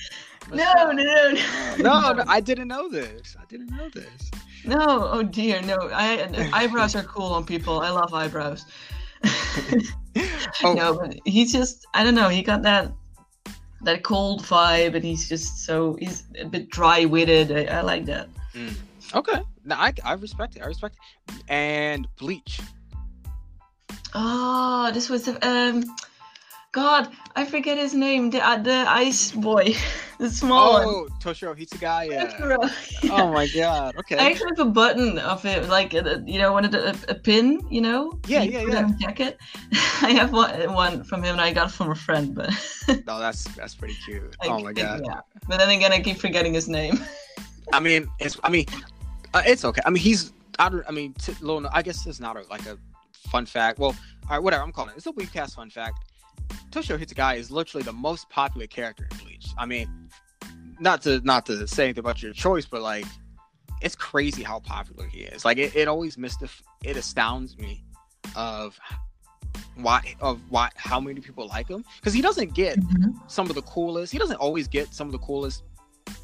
Speaker 2: Michèle. No, no, no,
Speaker 1: no, no, no. I didn't know this. I didn't know this.
Speaker 2: No, oh dear, no. I eyebrows are cool on people. I love eyebrows. <laughs> oh. No, but he's just I don't know. He got that that cold vibe, and he's just so he's a bit dry witted. I, I, like that.
Speaker 1: Mm. Okay, now I I respect it. I respect it. And Bleach.
Speaker 2: Oh, this was the um God, I forget his name. The uh, the ice boy, <laughs> the small oh, one.
Speaker 1: Toshiro Hitsugaya. <laughs> oh my god. Okay.
Speaker 2: I actually have a button of it, like uh, you know, one of the a, a pin. You know.
Speaker 1: Yeah, yeah, yeah.
Speaker 2: Jacket. <laughs> I have one, one from him, and I got from a friend, but.
Speaker 1: no, that's that's pretty cute. I, oh my god. Yeah.
Speaker 2: But then again, I keep forgetting his name.
Speaker 1: I mean, it's. I mean, uh, it's okay. I mean, he's. I, don't, I mean, t- little. I guess it's not a, like a fun fact. Well, all right, whatever. I'm calling it. It's a cast fun fact Toshiro Hitsugaya is literally the most popular character in Bleach. I mean, not to not to say anything about your choice, but like, it's crazy how popular he is. Like, it, it always mystif- it astounds me of why of why how many people like him because he doesn't get mm-hmm. some of the coolest. He doesn't always get some of the coolest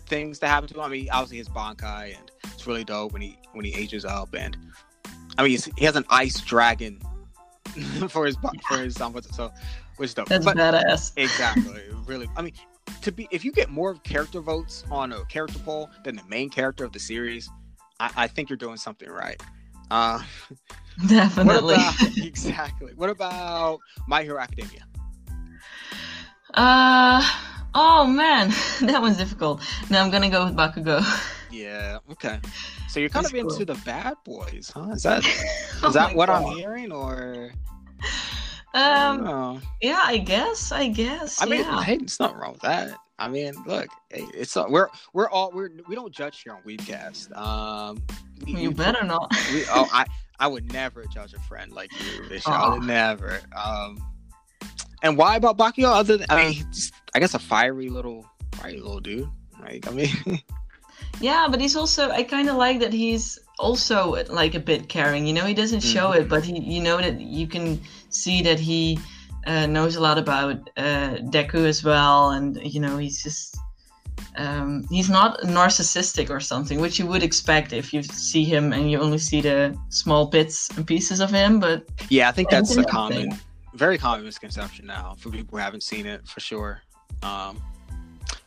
Speaker 1: things that happen to him. I mean, obviously his Bankai and it's really dope when he when he ages up and I mean he has an ice dragon <laughs> for his for his um, so which dope.
Speaker 2: That's but, badass.
Speaker 1: Exactly. <laughs> really. I mean, to be if you get more character votes on a character poll than the main character of the series, I, I think you're doing something right. Uh,
Speaker 2: Definitely. <laughs>
Speaker 1: What about, exactly. What about My Hero Academia?
Speaker 2: Uh oh man, <laughs> that one's difficult. No, I'm gonna go with Bakugo. <laughs>
Speaker 1: Yeah. Okay. So you're kind That's of into cool. the bad boys, huh? Is that oh <laughs> is that what God. I'm hearing, or?
Speaker 2: Um. I yeah, I guess. I guess.
Speaker 1: I mean,
Speaker 2: yeah.
Speaker 1: hey, it's not wrong with that. I mean, look, it's uh, we're we're all we're we don't judge here on WeebCast. Um,
Speaker 2: we, you better not.
Speaker 1: we, oh, I I would never judge a friend like you, Bishop. I would never. Um, and why about Bakugo? Other than I mean, just, I guess a fiery little fiery little dude. Like I mean. <laughs>
Speaker 2: yeah, but he's also I kind of like that he's also like a bit caring. You know, he doesn't show mm-hmm. it, but he you know that you can see that he uh, knows a lot about uh, Deku as well, and you know he's just um, he's not narcissistic or something, which you would expect if you see him and you only see the small bits and pieces of him. But
Speaker 1: yeah, I think that's a common. Very common misconception now for people who haven't seen it for sure. Um,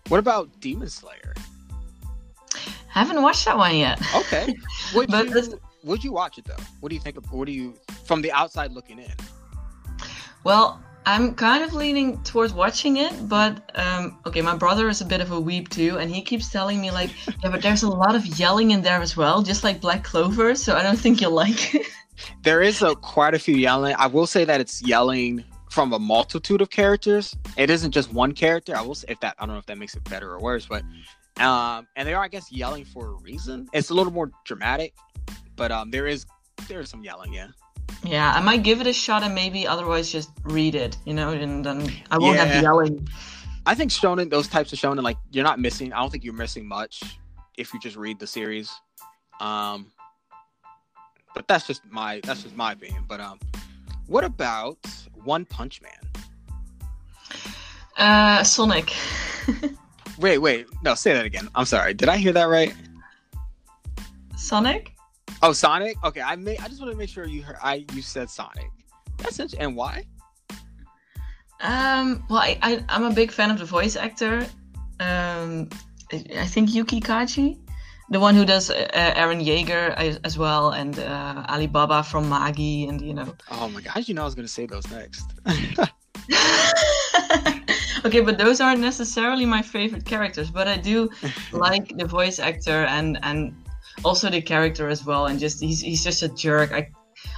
Speaker 1: what about Demon Slayer?
Speaker 2: I Haven't watched that one yet.
Speaker 1: Okay. <laughs> Would but you would you watch it though? What do you think of what do you from the outside looking in?
Speaker 2: Well, I'm kind of leaning towards watching it, but um, okay, my brother is a bit of a weeb too, and he keeps telling me like, yeah, but there's a lot of yelling in there as well, just like Black Clover. So I don't think you'll like it. <laughs>
Speaker 1: There is a quite a few yelling. I will say that it's yelling from a multitude of characters. It isn't just one character. I will say if that I don't know if that makes it better or worse, but um, and they are I guess yelling for a reason. It's a little more dramatic, but um, there is there is some yelling, yeah.
Speaker 2: Yeah, I might give it a shot and maybe otherwise just read it, you know, and then I won't yeah. have yelling.
Speaker 1: I think shonen, those types of shonen, like you're not missing. I don't think you're missing much if you just read the series. Um, but that's just my that's just my opinion. But um, what about One Punch Man?
Speaker 2: Uh, Sonic. <laughs>
Speaker 1: wait, wait, no, say that again. I'm sorry. Did I hear that right?
Speaker 2: Sonic.
Speaker 1: Oh, Sonic. Okay, I may. I just want to make sure you heard. I you said Sonic. That's it. And why?
Speaker 2: Um. Well, I, I am a big fan of the voice actor. Um, I think Yuki Kaji, the one who does uh, Eren Yeager as well, and uh, Alibaba from Magi, and you know.
Speaker 1: Oh my gosh! You know I was gonna say those next. <laughs>
Speaker 2: okay, but those aren't necessarily my favorite characters, but I do <laughs> like the voice actor and and also the character as well, and just he's he's just a jerk. I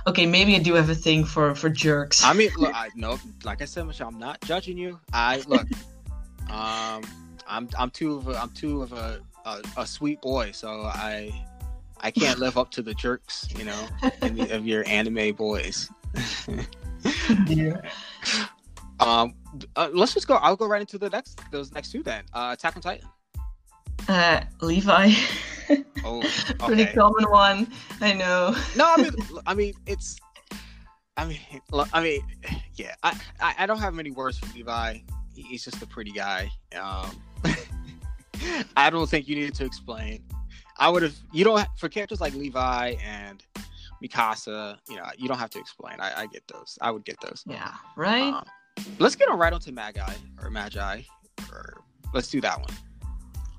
Speaker 2: okay, maybe I do have a thing for for jerks.
Speaker 1: I mean, look, <laughs> I no, like I said, Michèle, I'm not judging you. I look, um, I'm I'm too of a, I'm too of a, a, a sweet boy, so I I can't live up to the jerks, you know, the, of your anime boys. <laughs> yeah. Um, uh, let's just go. I'll go right into the next those next two then. Uh, Attack on Titan.
Speaker 2: Uh, Levi. <laughs> oh, okay. pretty common one. I know.
Speaker 1: no, I mean, <laughs> I mean, it's. I mean, I mean, yeah. I, I, I don't have many words for Levi. He's just a pretty guy. Um, <laughs> I don't think you needed to explain. I would have. You don't for characters like Levi and Mikasa. You know, you don't have to explain. I, I get those. I would get those.
Speaker 2: Yeah. Right. Um,
Speaker 1: let's get on right onto Magi or Magi, or let's do that one.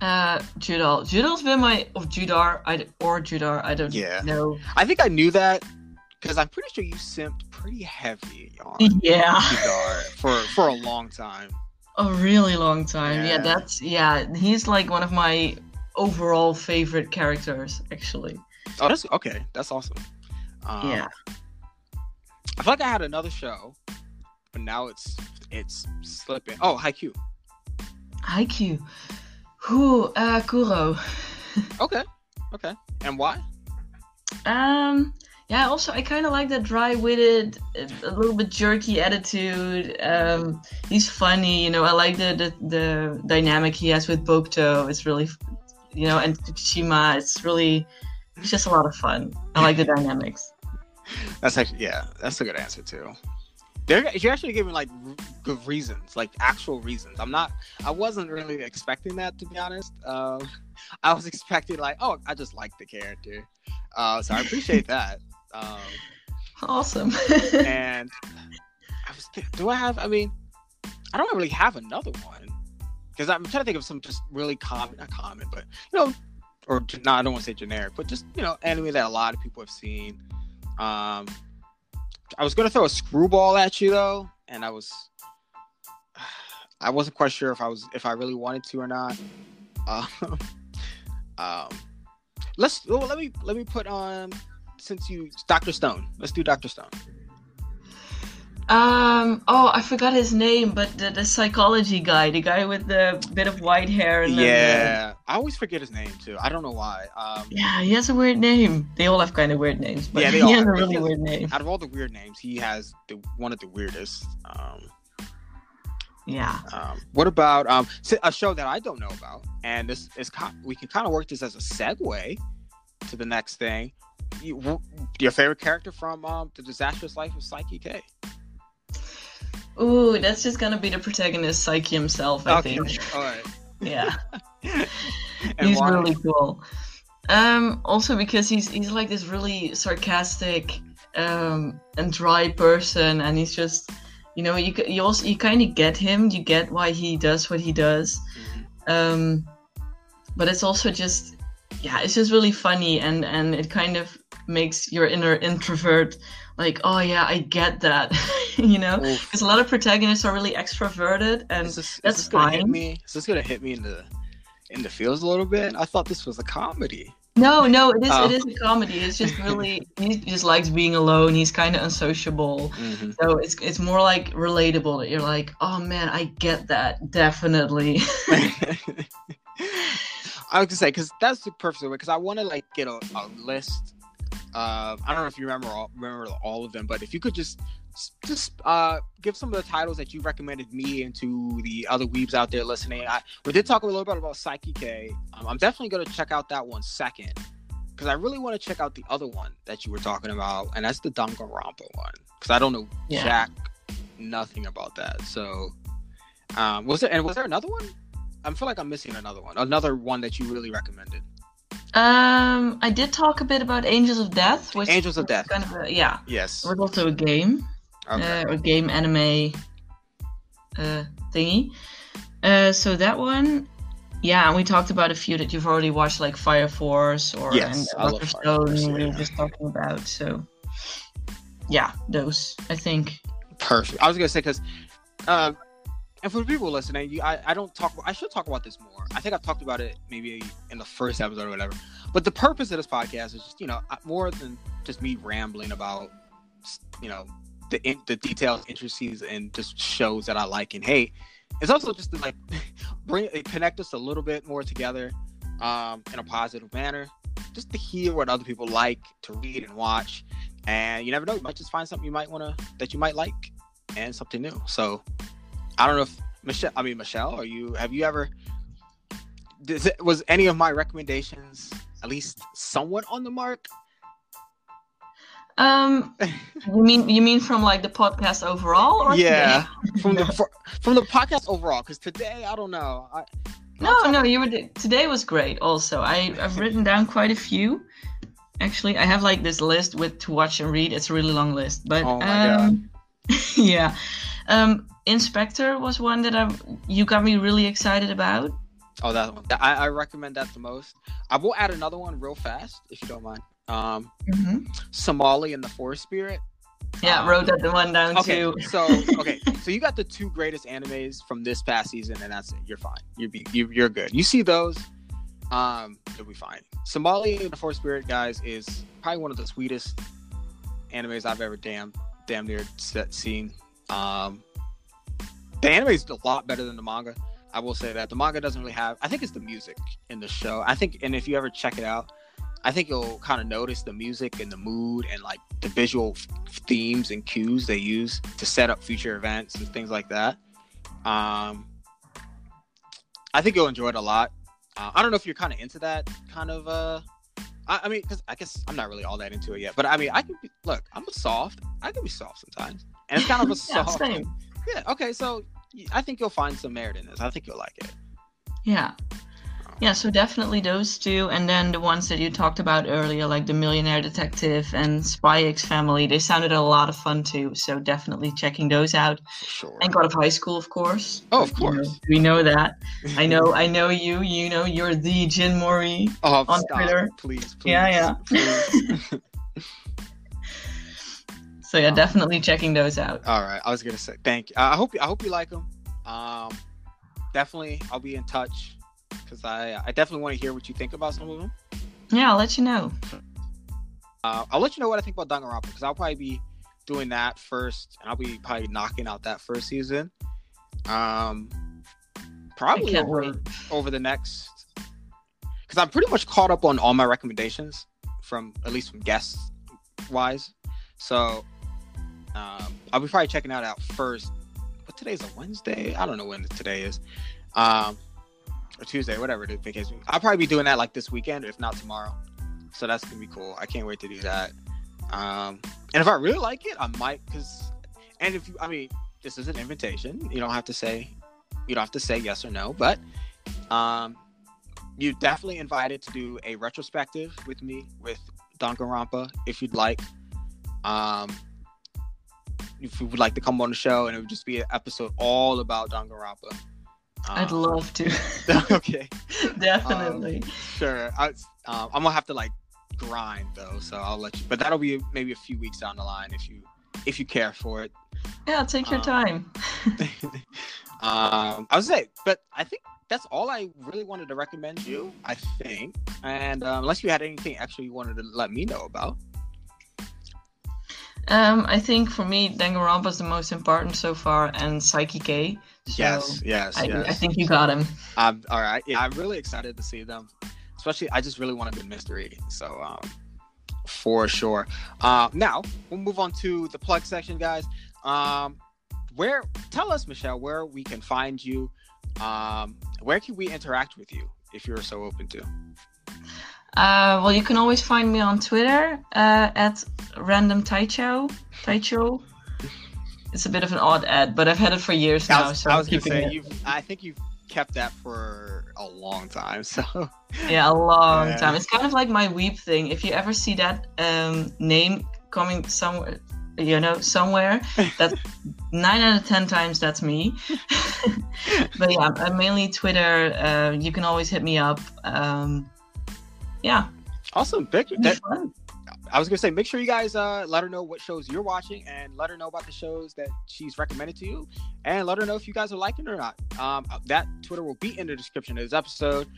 Speaker 2: Uh, Judal. Judal's been my or Judar. I or Judar. I don't yeah. know.
Speaker 1: I think I knew that because I'm pretty sure you simped pretty heavy on <laughs>
Speaker 2: yeah
Speaker 1: Judar for for a long time.
Speaker 2: A really long time. Yeah. yeah, that's yeah. He's like one of my overall favorite characters, actually.
Speaker 1: Oh, that's okay. That's awesome.
Speaker 2: Um, yeah.
Speaker 1: I feel like I had another show, but now it's it's slipping. Oh, Haikyuu.
Speaker 2: Haikyuu. Who? Uh, Kuroo. <laughs>
Speaker 1: okay. Okay. And why?
Speaker 2: Um. Yeah. Also, I kind of like that dry-witted, a little bit jerky attitude. Um, he's funny. You know, I like the the, the dynamic he has with Bokuto. It's really, you know, and Tsukishima. It's really, it's just a lot of fun. I like the <laughs> dynamics.
Speaker 1: That's actually yeah. That's a good answer too. They're you're actually giving like good reasons, like actual reasons. I'm not. I wasn't really expecting that to be honest. Um, I was <laughs> expecting like, oh, I just like the character. Uh, so I appreciate <laughs> that. Um,
Speaker 2: awesome.
Speaker 1: and I was, do I have? I mean, I don't really have another one because I'm trying to think of some just really common, not common, but you know, or no, I don't want to say generic, but just you know, anime that a lot of people have seen. Um, I was gonna throw a screwball at you though, and I was <sighs> I wasn't quite sure if I was if I really wanted to or not. Uh, <laughs> um, let's well, let me let me put on since you Doctor Stone. Let's do Doctor Stone.
Speaker 2: Um. Oh, I forgot his name, but the, the psychology guy, the guy with the bit of white hair. And
Speaker 1: yeah, the... I always forget his name too. I don't know why. Um,
Speaker 2: yeah, he has a weird name. They all have kind of weird names, but yeah, <laughs> he all, has a really has, weird name.
Speaker 1: Out of all the weird names, he has the one of the weirdest. Um,
Speaker 2: yeah.
Speaker 1: Um, what about um, a show that I don't know about, and this is we can kind of work this as a segue to the next thing. You, your favorite character from um, the Disastrous Life of Saiki K.
Speaker 2: Ooh, that's just gonna be the protagonist, Saiki himself. I okay.
Speaker 1: think. All right.
Speaker 2: yeah. <laughs> he's why? really cool. Um, also because he's he's like this really sarcastic um, and dry person, and he's just, you know, you you also you kind of get him. You get why he does what he does. Mm-hmm. Um, but it's also just yeah, it's just really funny and and it kind of makes your inner introvert like, oh yeah, I get that, <laughs> you know, because a lot of protagonists are really extroverted, and is this, that's fine.
Speaker 1: Hit me? Is this gonna hit me in the in the feels a little bit? I thought this was a comedy.
Speaker 2: No, no, it is. Oh. It is a comedy. It's just really <laughs> he just likes being alone. He's kind of unsociable, mm-hmm. so it's it's more like relatable. That you're like, oh man, I get that definitely. <laughs>
Speaker 1: I was gonna say because that's the purpose of it. Because I want to like get a, a list. Uh, I don't know if you remember all, remember all of them, but if you could just just uh, give some of the titles that you recommended me and to the other weebs out there listening. I, we did talk a little bit about Saiki K. Um, I'm definitely going to check out that one second because I really want to check out the other one that you were talking about, and that's the Danganronpa one because I don't know yeah. jack nothing about that. So, um, was there and was there another one? I feel like I'm missing another one. Another one that you really recommended.
Speaker 2: Um, I did talk a bit about Angels of Death, which
Speaker 1: Angels of Death,
Speaker 2: kind of a, yeah,
Speaker 1: yes,
Speaker 2: was also a game, okay. uh, a game anime uh, thingy. Uh, so that one, yeah, and we talked about a few that you've already watched, like Fire Force or
Speaker 1: yes,
Speaker 2: and Stone. Force, we were just talking about. So, yeah, those I think.
Speaker 1: Perfect. I was gonna say because uh, and for the people listening, you, I, I don't talk. I should talk about this more. I think I've talked about it maybe in the first episode or whatever. But the purpose of this podcast is just you know more than just me rambling about you know the the details, intricacies, and just shows that I like and hate. It's also just to like <laughs> bring connect us a little bit more together um, in a positive manner. Just to hear what other people like to read and watch, and you never know, you might just find something you might want to that you might like and something new. So I don't know if Michèle. I mean, Michèle, are you? Have you ever? It, was any of my recommendations at least somewhat on the mark?
Speaker 2: Um, you mean you mean from like the podcast overall?
Speaker 1: yeah, from the <laughs> for, from the podcast overall. Because today, I don't know. I,
Speaker 2: no, no, you were today was great. Also, I I've written down quite a few. Actually, I have like this list with to watch and read. It's a really long list, but oh um, <laughs> yeah. Um, In/Spectre was one that I you got me really excited about.
Speaker 1: Oh, that one. I, I recommend that the most. I will add another one real fast if you don't mind. Um, mm-hmm. Somali and the Forest Spirit.
Speaker 2: Yeah, um, wrote that the one down
Speaker 1: okay,
Speaker 2: too.
Speaker 1: so <laughs> okay, so you got the two greatest animes from this past season, and that's it. You're fine. You're be, you, you're good. You see those, um, you'll be fine. Somali and the Forest Spirit, guys, is probably one of the sweetest animes I've ever damn damn near seen. Um, the anime is a lot better than the manga. I will say that the manga doesn't really have. I think it's the music in the show. I think, and if you ever check it out, I think you'll kind of notice the music and the mood and like the visual f- themes and cues they use to set up future events and things like that. Um, I think you'll enjoy it a lot. Uh, I don't know if you're kind of into that kind of. Uh, I, I mean, because I guess I'm not really all that into it yet. But I mean, I can be, look. I'm a soft. I can be soft sometimes, and it's kind of a <laughs> yeah, soft. Same. Yeah. Okay. So I think you'll find some merit in this. I think you'll like it.
Speaker 2: Yeah. Yeah, so definitely those two, and then the ones that you talked about earlier, like the Millionaire Detective and Spy X Family, they sounded a lot of fun too. So definitely checking those out.
Speaker 1: Sure.
Speaker 2: And God of High School, of course.
Speaker 1: Oh, of course. You
Speaker 2: know, we know that. I know. <laughs> I know you. You know, you're the Jin Mori
Speaker 1: oh, on stop. Twitter. Please, please.
Speaker 2: Yeah, yeah. Please. <laughs> <laughs> So yeah, definitely checking those out.
Speaker 1: All right, I was gonna say thank you. I hope I hope you like them. Um, definitely, I'll be in touch because I I definitely want to hear what you think about some of them.
Speaker 2: Yeah, I'll let you know.
Speaker 1: Uh, I'll let you know what I think about Danganronpa because I'll probably be doing that first, and I'll be probably knocking out that first season. Um, probably over over the next because I'm pretty much caught up on all my recommendations from at least from guests wise. So um, I'll be probably checking that out first. But today's a Wednesday. I don't know when today is, um, or Tuesday, whatever it is. I'll probably be doing that like this weekend, if not tomorrow. So that's gonna be cool. I can't wait to do that. Um, and if I really like it, I might. Cause, and if you, I mean, this is an invitation. You don't have to say, you don't have to say yes or no. But, um, you definitely invited to do a retrospective with me with Danganronpa if you'd like. Um, if you would like to come on the show, and it would just be an episode all about Danganronpa.
Speaker 2: Um, I'd love to. <laughs>
Speaker 1: okay.
Speaker 2: Definitely.
Speaker 1: Um, sure. I, um, I'm gonna have to like grind though, so I'll let you. But that'll be maybe a few weeks down the line if you if you care for it.
Speaker 2: Yeah, take your um, time. <laughs> <laughs>
Speaker 1: um, I was say, but I think that's all I really wanted to recommend you. I think, and um, unless you had anything extra you wanted to let me know about.
Speaker 2: Um, I think for me, Danganronpa is the most important so far, and Saiki K.
Speaker 1: So yes, yes,
Speaker 2: I,
Speaker 1: yes.
Speaker 2: I think you got him.
Speaker 1: Um, all right. Yeah, I'm really excited to see them. Especially, I just really want a good mystery. So, um, for sure. Uh, now we'll move on to the plug section, guys. Um, where tell us, Michèle, where we can find you. Um, where can we interact with you if you're so open to?
Speaker 2: Uh, well, you can always find me on Twitter uh, at random taicho. Taicho. It's a bit of an odd ad, but I've had it for years now.
Speaker 1: I was,
Speaker 2: so
Speaker 1: I was gonna say, you've, I think you've kept that for a long time. So <laughs>
Speaker 2: yeah, a long yeah. time. It's kind of like my weeb thing. If you ever see that um, name coming somewhere, you know, somewhere, <laughs> that's nine out of ten times that's me. <laughs> but yeah, I'm mainly Twitter. Uh, you can always hit me up. Um, yeah.
Speaker 1: Awesome. Big. That, I was gonna say, make sure you guys uh, let her know what shows you're watching, and let her know about the shows that she's recommended to you, and let her know if you guys are liking it or not. Um, that Twitter will be in the description of this episode,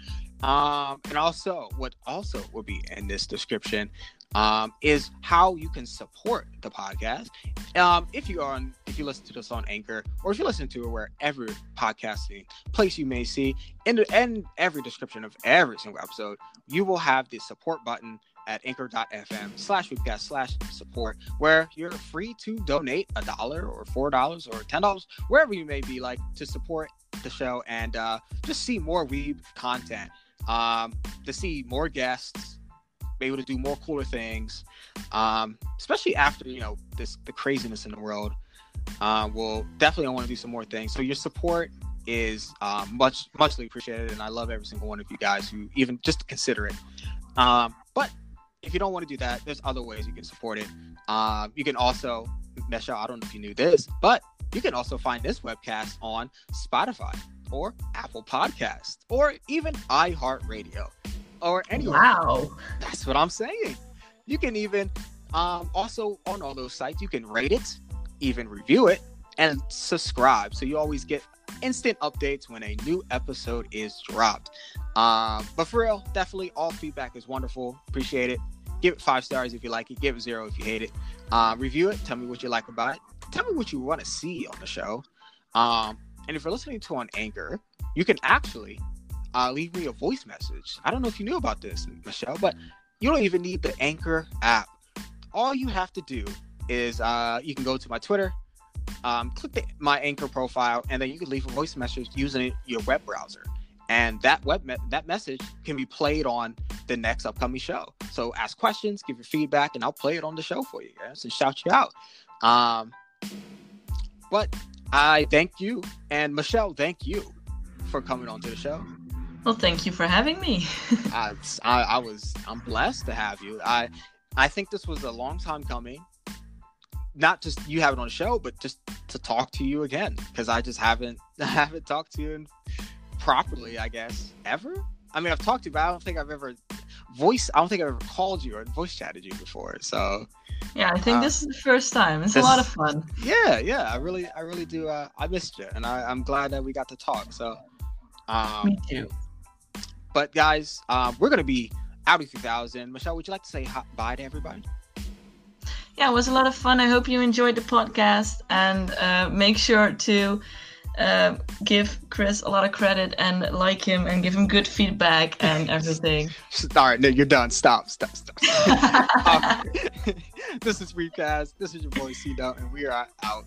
Speaker 1: um, and also what also will be in this description um, is how you can support the podcast. Um, if you are on, if you listen to this on Anchor, or if you listen to it wherever podcasting place you may see, in the in every description of every single episode, you will have the support button at anchor.fm slash weebcast slash support, where you're free to donate a dollar or four dollars or ten dollars, wherever you may be, like to support the show and uh, just see more weeb content, um, to see more guests, be able to do more cooler things, um, especially after you know this the craziness in the world. Uh, we'll definitely want to do some more things. So your support is um, much muchly appreciated, and I love every single one of you guys who even just consider it. Um, but if you don't want to do that, there's other ways you can support it. Um, you can also, Michèle, I don't know if you knew this, but you can also find this WeebCast on Spotify or Apple Podcast or even iHeartRadio or anywhere.
Speaker 2: Wow.
Speaker 1: That's what I'm saying. You can even um, also on all those sites, you can rate it, even review it, and subscribe. So you always get instant updates when a new episode is dropped. Um, but for real, definitely all feedback is wonderful. Appreciate it. Give it five stars if you like it. Give it zero if you hate it. Uh, review it. Tell me what you like about it. Tell me what you want to see on the show. Um, and if you're listening to on Anchor, you can actually uh, leave me a voice message. I don't know if you knew about this, Michèle, but you don't even need the Anchor app. All you have to do is uh, you can go to my Twitter, um, click the, my Anchor profile, and then you can leave a voice message using your web browser. And that web me- that message can be played on the next upcoming show. So ask questions, give your feedback, and I'll play it on the show for you guys and shout you out. Um, but I thank you, and Michèle, thank you for coming on to the show.
Speaker 2: Well, thank you for having me. <laughs>
Speaker 1: I, I, I was I'm blessed to have you. I I think this was a long time coming not just you have it on the show, but just to talk to you again because I just haven't <laughs> I haven't talked to you properly. I guess ever. I mean, I've talked to you, but I don't think I've ever voice. I don't think I've ever called you or voice chatted you before. So
Speaker 2: yeah, I think um, this is the first time. It's this, a lot of fun.
Speaker 1: Yeah, yeah. I really, I really do. Uh, I missed you, and I, am glad that we got to talk. So
Speaker 2: um, me too.
Speaker 1: But guys, um, we're gonna be out of 2000. Michèle, would you like to say hi- bye to everybody?
Speaker 2: Yeah, it was a lot of fun. I hope you enjoyed the podcast and uh, make sure to uh, give Chris a lot of credit and like him and give him good feedback and <laughs> everything.
Speaker 1: All right, no, you're done. Stop, stop, stop. <laughs> um, <laughs> this is Recast. This is your boy C and we are out.